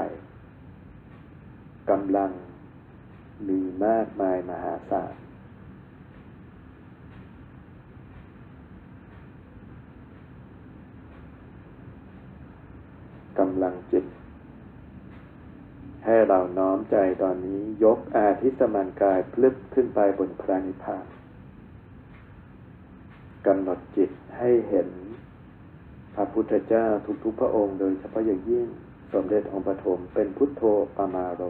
กำลังมีมากมายมหาศาลกำลังจิต ให้เราน้อมใจตอนนี้ยกอาทิสมันกายพลึบขึ้นไปบนพระนิพพานกำหนดจิตให้เห็น พระพุทธเจ้าทุกๆพระองค์โดยเฉพาะอย่างยิ่งสมเด็จองค์ปฐมเป็นพุทโธปามาโร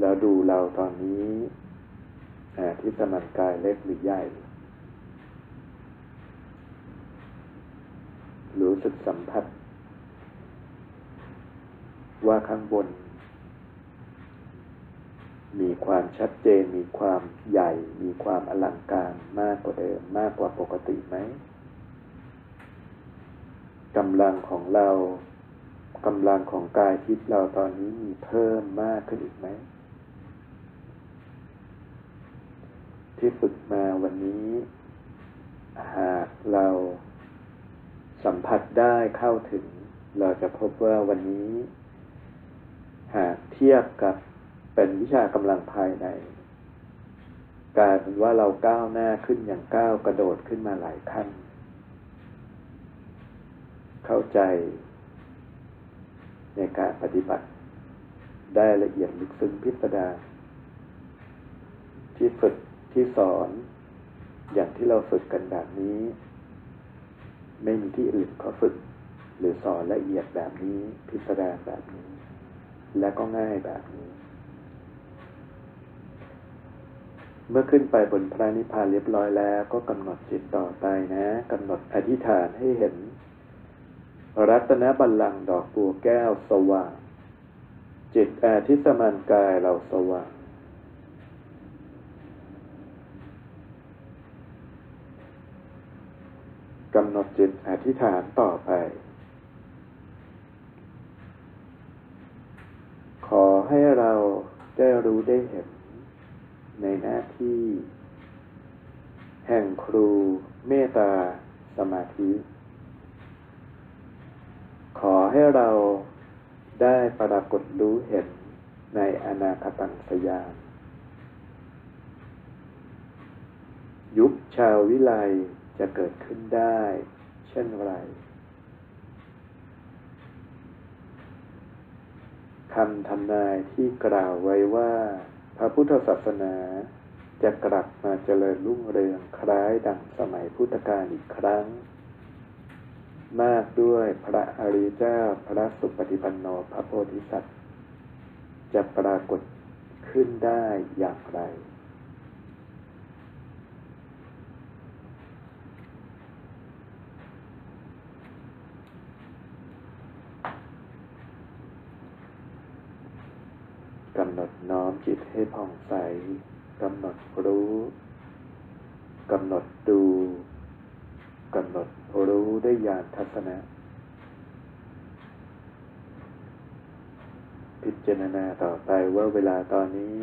แล้วดูเราตอนนี้ที่สมันกายเล็กหรือใหญ่ รู้สึกสัมผัส ว่าข้างบน มีความชัดเจนมีความใหญ่ มีความอลังการมากกว่าเดิมมากกว่าปกติไหม กำลังของเรากำลังของกายทิพย์เราตอนนี้มีเพิ่มมากขึ้นอีกไหม ที่ฝึกมาวันนี้ หากเราสัมผัสได้เข้าถึง เราจะพบว่าวันนี้ หากเทียบกับเป็นวิชากำลังภายในกลายเป็นว่าเราก้าวหน้าขึ้นอย่างก้าวกระโดดขึ้นมาหลายขั้น เข้าใจในการปฏิบัติ ได้ละเอียดลึกซึ้งพิสดารที่ฝึกที่สอน อย่างที่เราฝึกกันแบบนี้ ไม่มีที่อื่นเขาฝึก หรือสอนละเอียดแบบนี้ พิสดารแบบนี้ และก็ง่ายแบบนี้ เมื่อขึ้นไปบนพระนิพพานเรียบร้อยแล้ว ก็กำหนดจิตต่อไปนะกำหนดอธิษฐานให้เห็น รัตนบัลลังก์ดอกบัวแก้วสว่าง จิตอาทิสมานกายเราสว่าง กำหนดจิตอธิษฐานต่อไป ขอให้เราได้รู้ได้เห็น ในหน้าที่ แห่งครูเมตตาสมาธิ ขอให้เราได้ปรากฏรู้เห็นในอนาคตังสยาม ยุคชาววิไลจะเกิดขึ้นได้ เช่นไรคำทำนายที่กล่าวไว้ว่า พระพุทธศาสนาจะกลับมาเจริญรุ่งเรืองคล้ายดังสมัยพุทธกาลอีกครั้ง มากด้วยพระอริยเจ้าพระสุปฏิปันโนพระโพธิสัตว์ จะปรากฏขึ้นได้อย่างไร กำหนดน้อมจิตให้ผ่องใส กำหนดรู้ กำหนดดู กำหนดรู้ได้ยญาณทัศนะ พิจารณาต่อไปว่าเวลาตอนนี้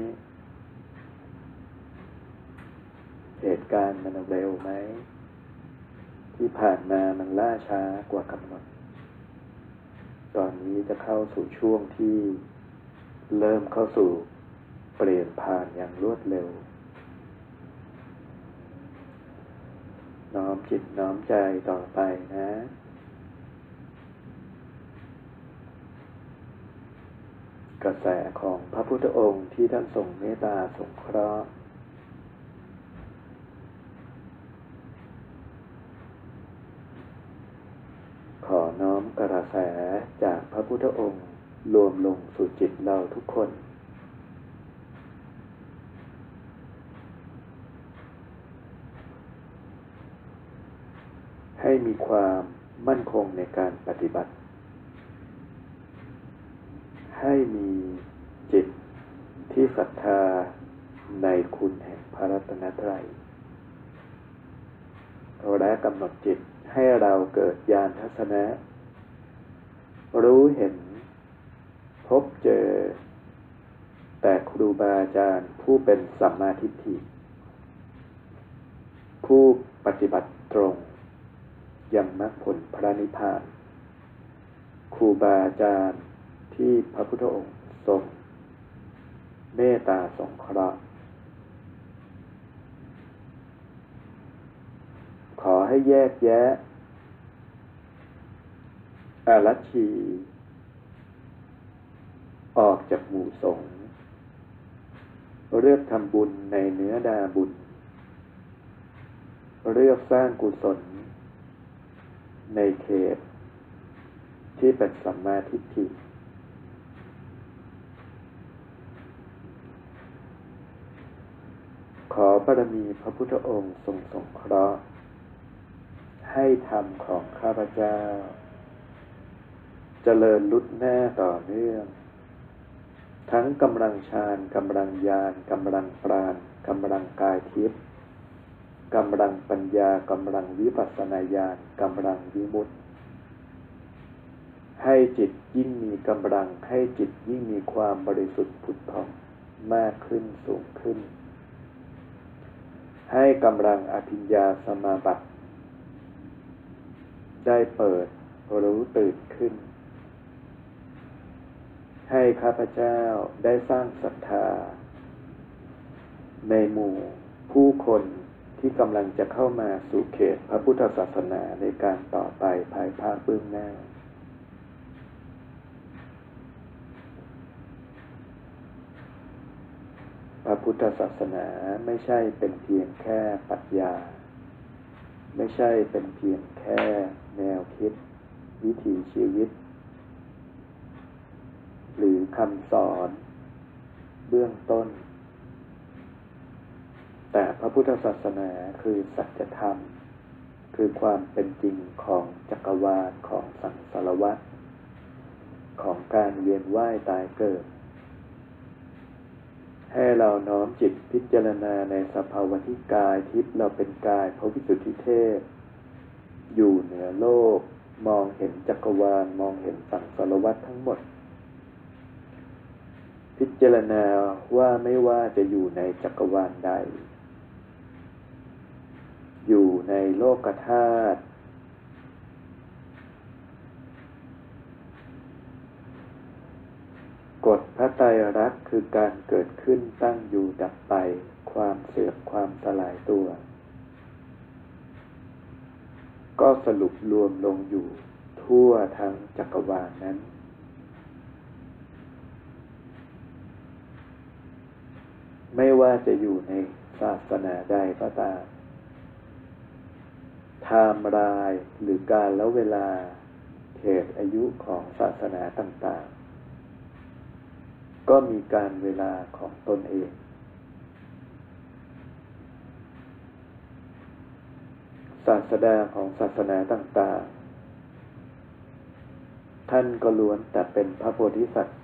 เหตุการณ์มันเร็วไหม ที่ผ่านมามันล่าช้ากว่ากำหนด ตอนนี้จะเข้าสู่ช่วงที่เริ่มเข้าสู่เปลี่ยนผ่านอย่างรวดเร็ว น้อมจิตน้อมใจต่อไปนะกระแสของพระพุทธองค์ที่ท่านทรงเมตตาสงเคราะห์ขอน้อมกระแสจากพระพุทธองค์รวมลงสู่จิตเราทุกคน ให้มีความมั่นคงในการปฏิบัติ ให้มีจิตที่ศรัทธาในคุณแห่งพระรัตนตรัยและกำหนดจิตให้เราเกิดญาณทัศนะ รู้เห็น พบเจอ แต่ครูบาอาจารย์ผู้เป็นสัมมาทิฏฐิผู้ปฏิบัติตรง ยังมรรคผลพระนิพพาน ครูบาอาจารย์ที่พระพุทธองค์ทรงเมตตาสงเคราะห์ขอให้แยกแยะ อารัชี ออกจากหมู่สงเลือกทำบุญในเนื้อดาบุญ เลือกสร้างกุศล ในเขต ที่เป็นสัมมาทิฏฐิขอบารมีพระพุทธองค์ทรงสงเคราะห์ให้ธรรมของข้าพเจ้าเจริญลุดแน่ต่อเนื่อง ทั้งกำลังฌานกำลังญาณกำลังปราณกำลังกายทิพย์ กำลังปัญญากำลังวิปัสสนาญาณกำลังวิมุตติให้จิตยิ่งมีกำลังให้จิตยิ่งมีความบริสุทธิ์ผุดผ่องมากขึ้นสูงขึ้น ให้กำลังอภิญญาสมาบัติได้เปิดรู้ตื่นขึ้น ให้ข้าพเจ้าได้สร้างศรัทธา ในหมู่ผู้คน ที่กำลังจะเข้ามาสู่เขตพระพุทธศาสนาในการต่อไปภายภาคเบื้องหน้า พระพุทธศาสนาไม่ใช่เป็นเพียงแค่ปรัชญา ไม่ใช่เป็นเพียงแค่แนวคิด วิถีชีวิต หรือคำสอน เบื้องต้น แต่พระพุทธศาสนาคือสัจธรรม คือความเป็นจริงของจักรวาลของสังสารวัฏของการเวียนว่ายตายเกิด ให้เราน้อมจิตพิจารณาในสภาวะที่กายทิพย์เราเป็นกายพระวิสุทธิเทพ อยู่เหนือโลก มองเห็นจักรวาลมองเห็นสังสารวัฏทั้งหมด พิจารณาว่าไม่ว่าจะอยู่ในจักรวาลใด อยู่ในโลกธาตุกฎพระไตรลักษณ์คือการเกิดขึ้นตั้งอยู่ดับไป ความเสื่อมความสลายตัว ก็สรุปรวมลงอยู่ทั่วทั้งจักรวาลนนั้น ไม่ว่าจะอยู่ในศาสนาใดก็ตาม ไทม์ไลน์หรือการแล้วเวลาเขตอายุของศาสนาต่างๆ ก็มีการเวลาของตนเอง ศาสดาของศาสนาต่างๆ ท่านก็ล้วนแต่เป็นพระโพธิสัตว์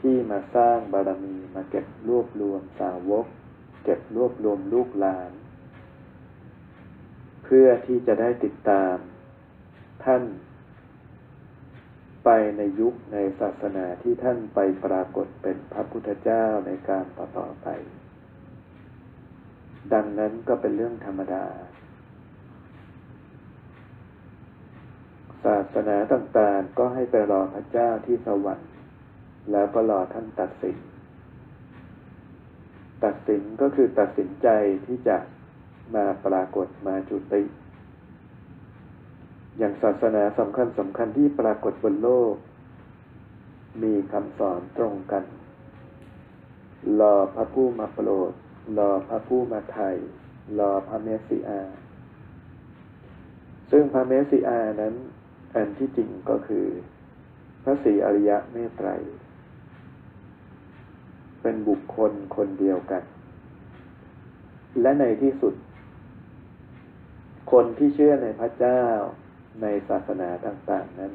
ที่มาสร้างบารมีมาเก็บรวบรวมสาวก เก็บรวบรวมลูกหลาน พื่อที่จะได้ติดตามท่านไปในยุคในศาสนาที่ท่านไปปรากฏเป็นพระพุทธเจ้าในการต่อๆไป ดังนั้นก็เป็นเรื่องธรรมดา ศาสนาต่างๆก็ให้ไปรอพระเจ้าที่สวรรค์ แล้วก็รอท่านตัดสิน ตัดสินก็คือตัดสินใจที่จะ มาปรากฏมาจุติ อย่างศาสนาสำคัญสำคัญที่ปรากฏบนโลก มีคำสอนตรงกันรอพระผู้มาโปรดรอพระผู้มาไทยรอพระเมสสิอา ซึ่งพระเมสสิอานั้น อันที่จริงก็คือ พระศรีอริยะเมตไตร เป็นบุคคลคนเดียวกัน และในที่สุด คนที่เชื่อในพระเจ้าในศาสนาต่างๆนั้น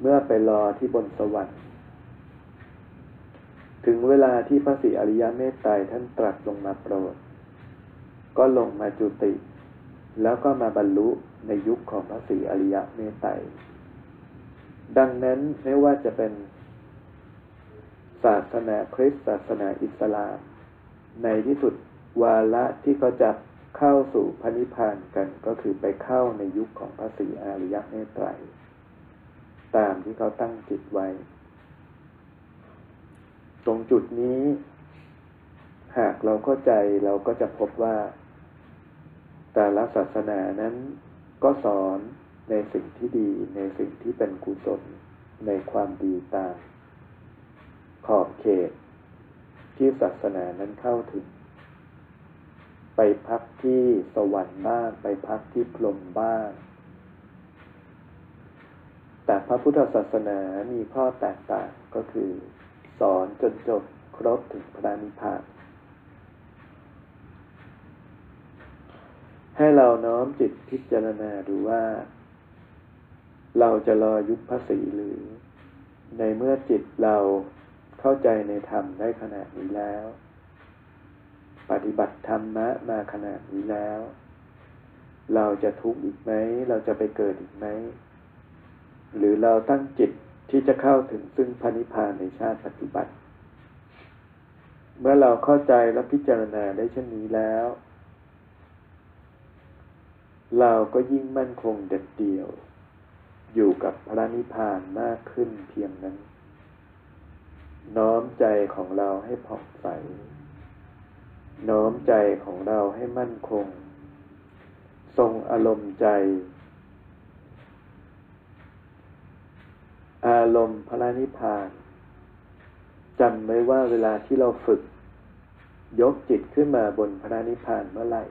เมื่อไปรอที่บนสวรรค์ ถึงเวลาที่พระศรีอริยเมตไตรท่านตรัสลงมาโปรด ก็ลงมาจุติ แล้วก็มาบรรลุในยุคของพระศรีอริยเมตไตรดังนั้นไม่ว่าจะเป็นศาสนาคริสต์ศาสนาอิสลาม ในที่สุดวาระที่เขาจะ เข้าสู่พระนิพพานกันก็คือไปเข้าในยุคของพระศรีอริยเมตไตรตามที่เขาตั้งจิตไว้ ตรงจุดนี้ หากเราเข้าใจเราก็จะพบว่า แต่ละศาสนานั้นก็สอนในสิ่งที่ดีในสิ่งที่เป็นกุศลในความดีตามขอบเขตที่ศาสนานั้นเข้าถึง ไปพักที่สวรรค์บ้าง ไปพักที่พรหมบ้าง แต่พระพุทธศาสนามีข้อแตกต่างก็คือ สอนจนจบครบถึงพระนิพพานให้เราน้อมจิตพิจารณาดูว่า เราจะรอยุคพระศรีหรือ ในเมื่อจิตเราเข้าใจในธรรมได้ขนาดนี้แล้ว ปฏิบัติธรรมะมาขนาดนี้แล้ว เราจะทุกข์อีกไหม เราจะไปเกิดอีกไหม หรือเราตั้งจิตที่จะเข้าถึงซึ่งพระนิพพานในชาติปัจจุบัน เมื่อเราเข้าใจและพิจารณาได้เช่นนี้แล้ว เราก็ยิ่งมั่นคงเด็ดเดี่ยว อยู่กับพระนิพพานมากขึ้นเพียงนั้น น้อมใจของเราให้ผ่องใส น้อมใจของเราให้มั่นคง ทรงอารมณ์ใจ อารมณ์พระนิพพานจำไว้ว่าเวลาที่เราฝึก ยกจิตขึ้นมาบนพระนิพพานเมื่อไหร่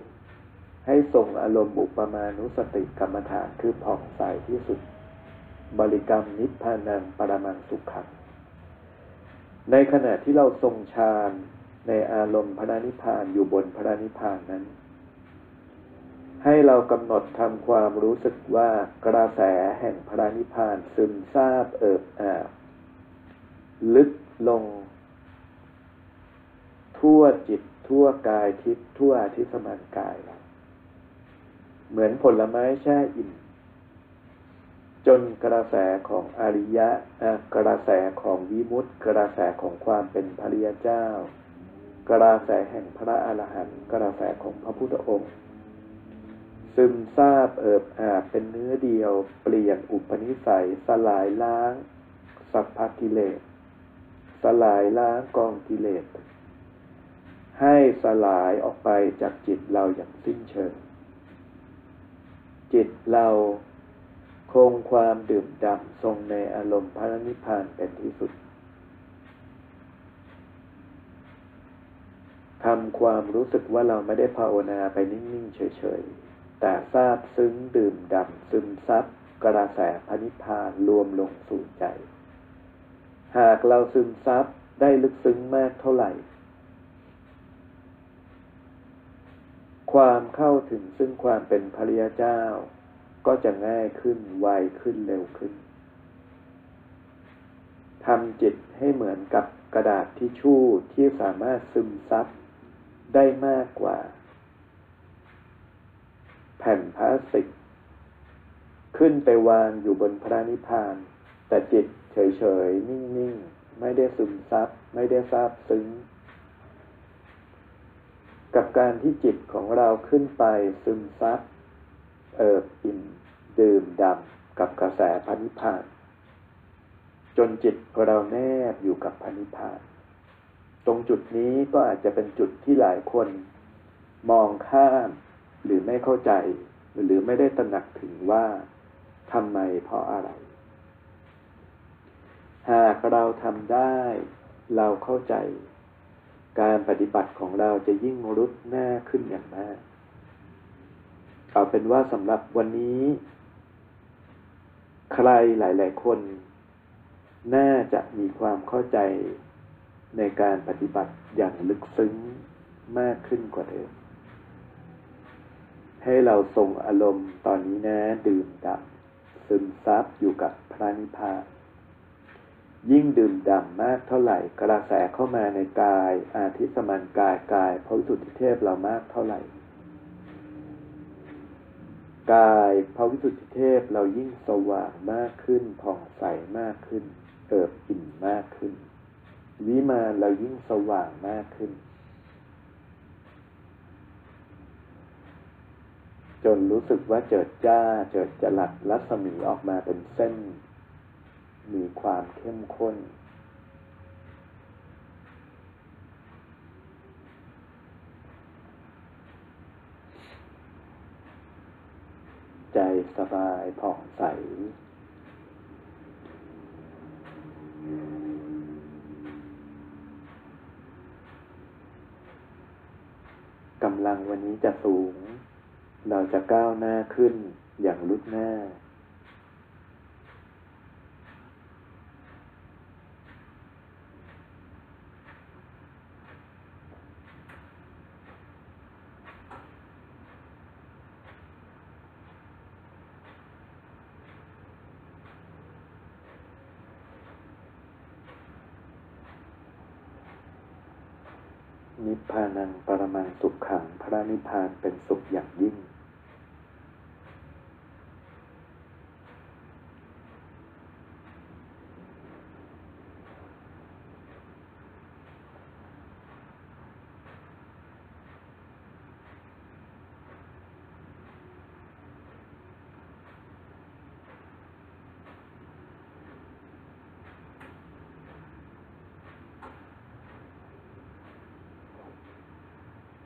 ให้ส่งอารมณ์อุปมานุสติกรรมฐานคือผ่องใสที่สุด บริกรรมนิพพานังปรมังสุขขังในขณะที่เราทรงฌาน ในอารมณ์พระนิพพานอยู่บนพระนิพพานนั้น ให้เรากำหนดทำความรู้สึกว่ากระแสแห่งพระนิพพานซึมซาบเอิบอาบลึกลง ทั่วจิตทั่วกายทิพย์ทั่วทิศมานกายเราเหมือนผลไม้แช่อิ่มจนกระแสของอริยะกระแสของวิมุตติ กระแสของความเป็นพระริยเจ้า กระแสแห่งพระอรหันต์กระแสของพระพุทธองค์ ซึมซาบเอิบอาบเป็นเนื้อเดียว เปลี่ยนอุปนิสัย สลายล้าง สัพพกิเลส สลายล้างกองกิเลส ให้สลายออกไปจากจิตเราอย่างสิ้นเชิง จิตเราคงความดื่มด่ำทรงในอารมณ์พระนิพพานเป็นที่สุด ทำความรู้สึกว่าเราไม่ได้ภาวนาไปนิ่งๆเฉยๆ แต่ทราบซึ้งดื่มด่ำซึมซับกระแสพนิพพานรวมลงสู่ใจ หากเราซึมซับได้ลึกซึ้งมากเท่าไหร่ ความเข้าถึงซึ่งความเป็นพระริยเจ้า ก็จะง่ายขึ้นไวขึ้นเร็วขึ้นทำจิตให้เหมือนกับกระดาษทิชชู่ที่สามารถซึมซับ ได้มากกว่า แผ่นพลาสติก ขึ้นไปวางอยู่บนพระนิพพาน แต่จิตเฉยๆ นิ่งๆ ไม่ได้ซึมซับ ไม่ได้ซาบซึ้ง กับการที่จิตของเราขึ้นไปซึมซับ เอิบอิ่ม ดื่มดำกับกระแสพระนิพพาน จนจิตเราแนบอยู่กับพระนิพพาน ตรงจุดนี้ก็อาจจะเป็นจุดที่หลายคนมองข้ามหรือไม่เข้าใจ หรือไม่ได้ตระหนักถึงว่าทำไมเพราะอะไร หากเราทำได้ เราเข้าใจ การปฏิบัติของเราจะยิ่งรุดหน้าขึ้นอย่างมากเอาเป็นว่าสำหรับวันนี้ ใครหลาย ๆ คน น่าจะมีความเข้าใจ ในการปฏิบัติอย่างลึกซึ้งมากขึ้นกว่าเดิม ให้เราทรงอารมณ์ตอนนี้นะดื่มด่ำซึมซับอยู่กับพระนิพพานยิ่งดื่มด่ำมากเท่าไหร่ กระแสเข้ามาในกาย อาทิสมันกายกายพระวิสุทธิเทพเรามากเท่าไหร่ กายพระวิสุทธิเทพเรายิ่งสว่างมากขึ้นผ่องใสมากขึ้นเอิบอิ่มมากขึ้น วิมานเรายิ่งสว่างมากขึ้น จนรู้สึกว่าเจิดจ้า เจิดจรัสรัศมีออกมาเป็นเส้น มีความเข้มข้น ใจสบายผ่องใส กำลังวันนี้จะสูง เราจะก้าวหน้าขึ้นอย่างลุดหน้า นิ พานังปรมังสุขขังพระนิพพานเป็นสุขอย่างยิ่ง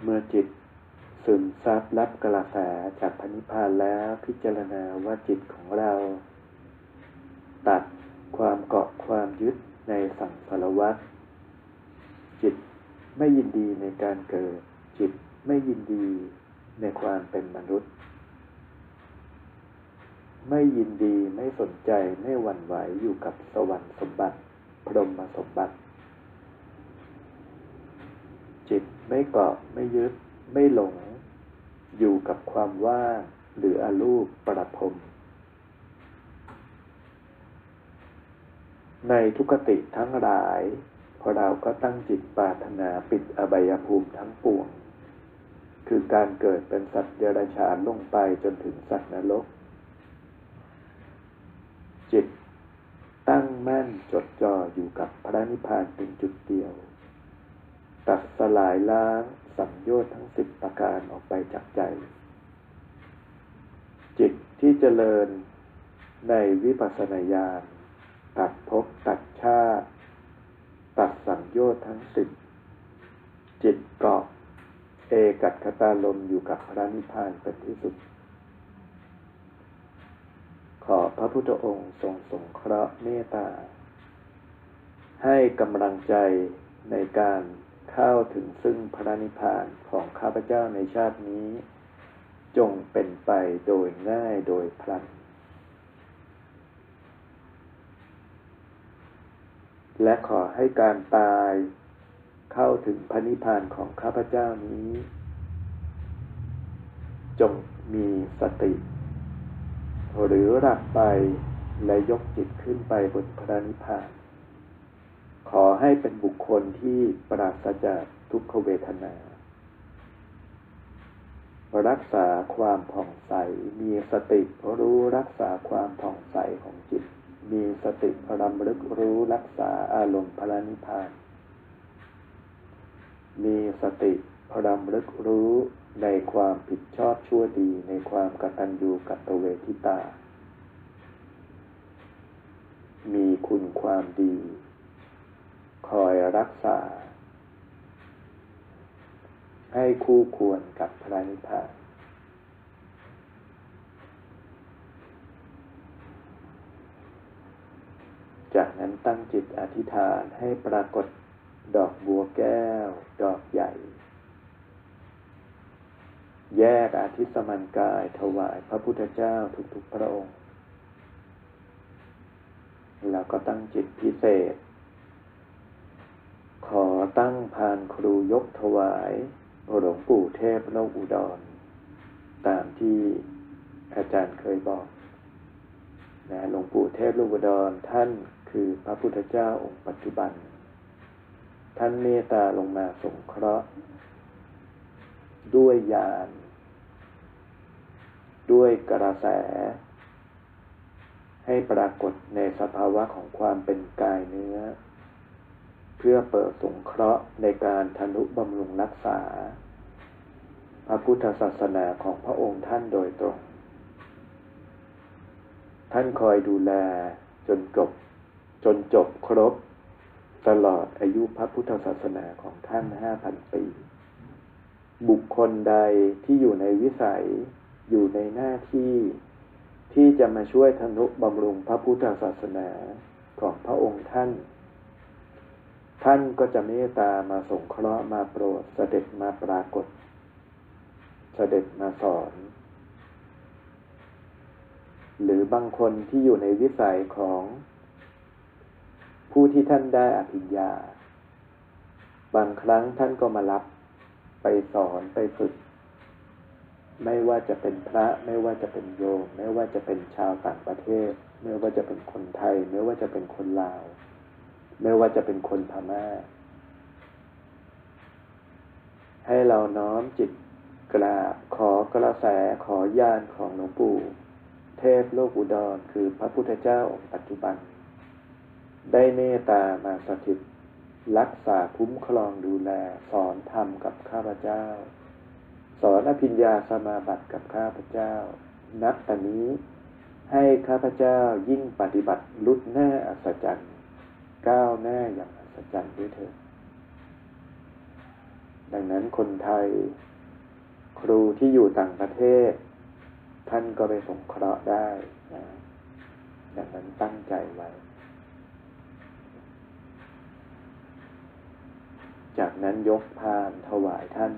เมื่อจิตซึมซับรับกระแสจากพนิพพานแล้วพิจารณาว่าจิตของเรา ตัดความเกาะความยึดในสังสารวัฏจิตไม่ยินดีในการเกิด จิตไม่ยินดีในความเป็นมนุษย์ ไม่ยินดีไม่สนใจไม่หวั่นไหวอยู่กับสวรรค์สมบัติ พรหมสมบัติ จิต ไม่เกาะไม่ยึด ไม่หลง อยู่กับความว่างหรืออรูปประพรมในทุกติทั้งหลายพอเราก็ตั้งจิตปรารถนาปิดอบายภูมิทั้งปวง คือการเกิดเป็นสัตว์เดรัจฉานลงไปจนถึงสัตว์นรก จิตตั้งมั่นจดจ่ออยู่กับพระนิพพานเป็นจุดเดียว ตัดสลายล้างสัมโยชน์ทั้งสิบประการออกไปจากใจ จิตที่เจริญในวิปัสสนาญาณตัดภพตัดชาติ ตัดสัมโยชน์ทั้งสิบจิตเกาะเอกัตคตาลมอยู่กับพระนิพพานเป็นที่สุด ขอพระพุทธองค์ทรงสงเคราะห์เมตตา ให้กำลังใจในการ เข้าถึงซึ่งพระนิพพานของข้าพเจ้าในชาตินี้ จงเป็นไปโดยง่ายโดยพลัน และขอให้การตายเข้าถึงพระนิพพานของข้าพเจ้านี้ จงมีสติ หรือหลับไปและยกจิตขึ้นไปบนพระนิพพาน ขอให้เป็นบุคคลที่ปราศจากทุกขเวทนา รักษาความผ่องใส มีสติรู้รักษาความผ่องใสของจิต มีสติรำลึกรู้รักษาอารมณ์พระนิพพาน มีสติพรำลึกรู้ในความผิดชอบชั่วดีในความกตัญญูกตเวทิตา มีคุณความดี คอยรักษา ให้คู่ควรกับพระนิพพานจากนั้นตั้งจิตอธิษฐานให้ปรากฏดอกบัวแก้ว ดอกใหญ่ แยกอาทิสมันกายถวายพระพุทธเจ้าทุกๆพระองค์ แล้วก็ตั้งจิตพิเศษ ขอตั้งพานครูยกถวาย หลวงปู่เทพโลกอุดร ตามที่อาจารย์เคยบอกนะหลวงปู่เทพโลกอุดรท่านคือพระพุทธเจ้าองค์ปัจจุบัน ท่านเมตตาลงมาสงเคราะห์ ด้วยญาณด้วยกระแส ให้ปรากฏในสภาวะของความเป็นกายเนื้อ เพื่อเปิดสงเคราะห์ในการทนุบำรุงรักษา พระพุทธศาสนาของพระองค์ท่านโดยตรง ท่านคอยดูแลจนจบจนจบครบ ตลอดอายุพระพุทธศาสนาของท่านห้าพันปี บุคคลใดที่อยู่ในวิสัยอยู่ในหน้าที่ที่จะมาช่วยทนุบำรุงพระพุทธศาสนาของพระองค์ท่าน ท่านก็จะเมตตามาสงเคราะห์มาโปรดเสด็จมาปรากฏ เสด็จมาสอน หรือบางคนที่อยู่ในวิสัยของผู้ที่ท่านได้อภิญญา บางครั้งท่านก็มารับไปสอนไปฝึก ไม่ว่าจะเป็นพระไม่ว่าจะเป็นโยม ไม่ว่าจะเป็นชาวต่างประเทศ ไม่ว่าจะเป็นคนไทย ไม่ว่าจะเป็นคนลาว ไม่ว่าจะเป็นคนพม่า ให้เราน้อมจิตกราบขอกระแสขอยานของหลวงปู่ เทพโลกอุดรคือพระพุทธเจ้าองค์ปัจจุบัน ได้เมตตามาสถิต รักษาคุ้มครองดูแล สอนธรรมกับข้าพเจ้า สอนอภิญญาสมาบัติกับข้าพเจ้า นับแต่นี้ให้ข้าพเจ้ายิ่งปฏิบัติลุดแน่อัศจรรย์ ก้าวหน้าอย่างอัศจรรย์ด้วยเถิดดังนั้นคนไทย ครูที่อยู่ต่างประเทศ ท่านก็ไปสงเคราะห์ได้นะดังนั้นตั้งใจไว้ จากนั้นยกพานถวายท่าน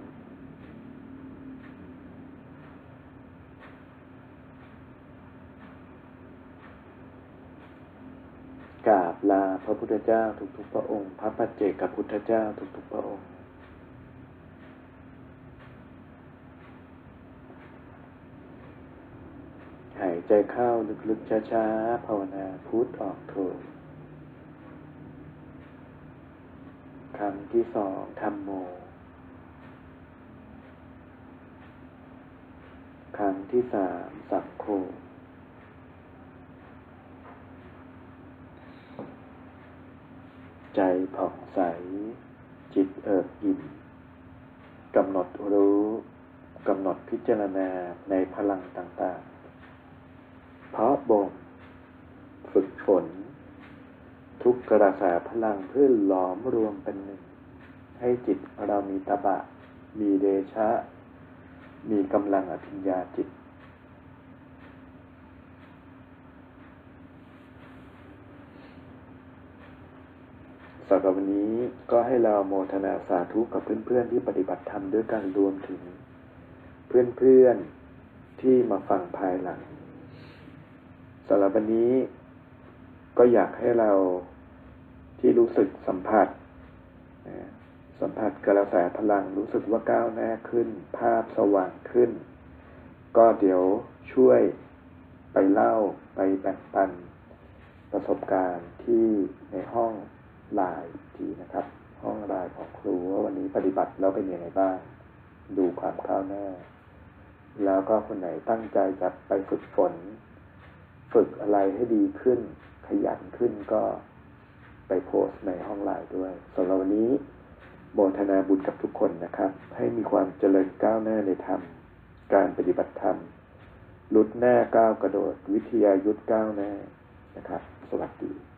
กราบลาพระพุทธเจ้าทุกๆพระองค์ พระปัจเจกพุทธเจ้าทุกๆพระองค์หายใจเข้าลึกๆช้าๆภาวนาพุทธออกโทคำที่สองธรรมโมคำที่สามสัพโค ใจผ่องใส จิตเอิบอิ่มกำหนดรู้กำหนดพิจารณาในพลังต่างๆ เพราะบ่มฝึกฝน ทุกกระแสพลังเพื่อหลอมรวมเป็นหนึ่ง ให้จิตเรามีตบะ มีเดชะ มีกำลังอภิญญาจิต สำหรับวันนี้ก็ให้เราโมทนาสาธุกับเพื่อนๆที่ปฏิบัติธรรมด้วยกันรวมถึง เพื่อนๆที่มาฟังภายหลังสำหรับวันนี้ก็อยากให้เราที่รู้สึกสัมผัส สัมผัสกระแสพลังรู้สึกว่าก้าวหน้าขึ้น ภาพสว่างขึ้น ก็เดี๋ยวช่วยไปเล่าไปแบ่งปันประสบการณ์ที่ในห้อง ลน์อีกทีนะครับ ห้องไลน์ของครูว่าวันนี้ปฏิบัติแล้วเป็นยังไงบ้าง ดูความก้าวหน้า แล้วก็คนไหนตั้งใจจะไปฝึกฝน ฝึกอะไรให้ดีขึ้น ขยันขึ้นก็ไปโพสต์ในห้องไลน์ด้วยสำหรับวันนี้โมทนาบุญกับทุกคนนะครับ ให้มีความเจริญก้าวหน้าในธรรม การปฏิบัติธรรม ลุดหน้าก้าวกระโดด วิทยายุทธก้าวหน้านะครับ สวัสดี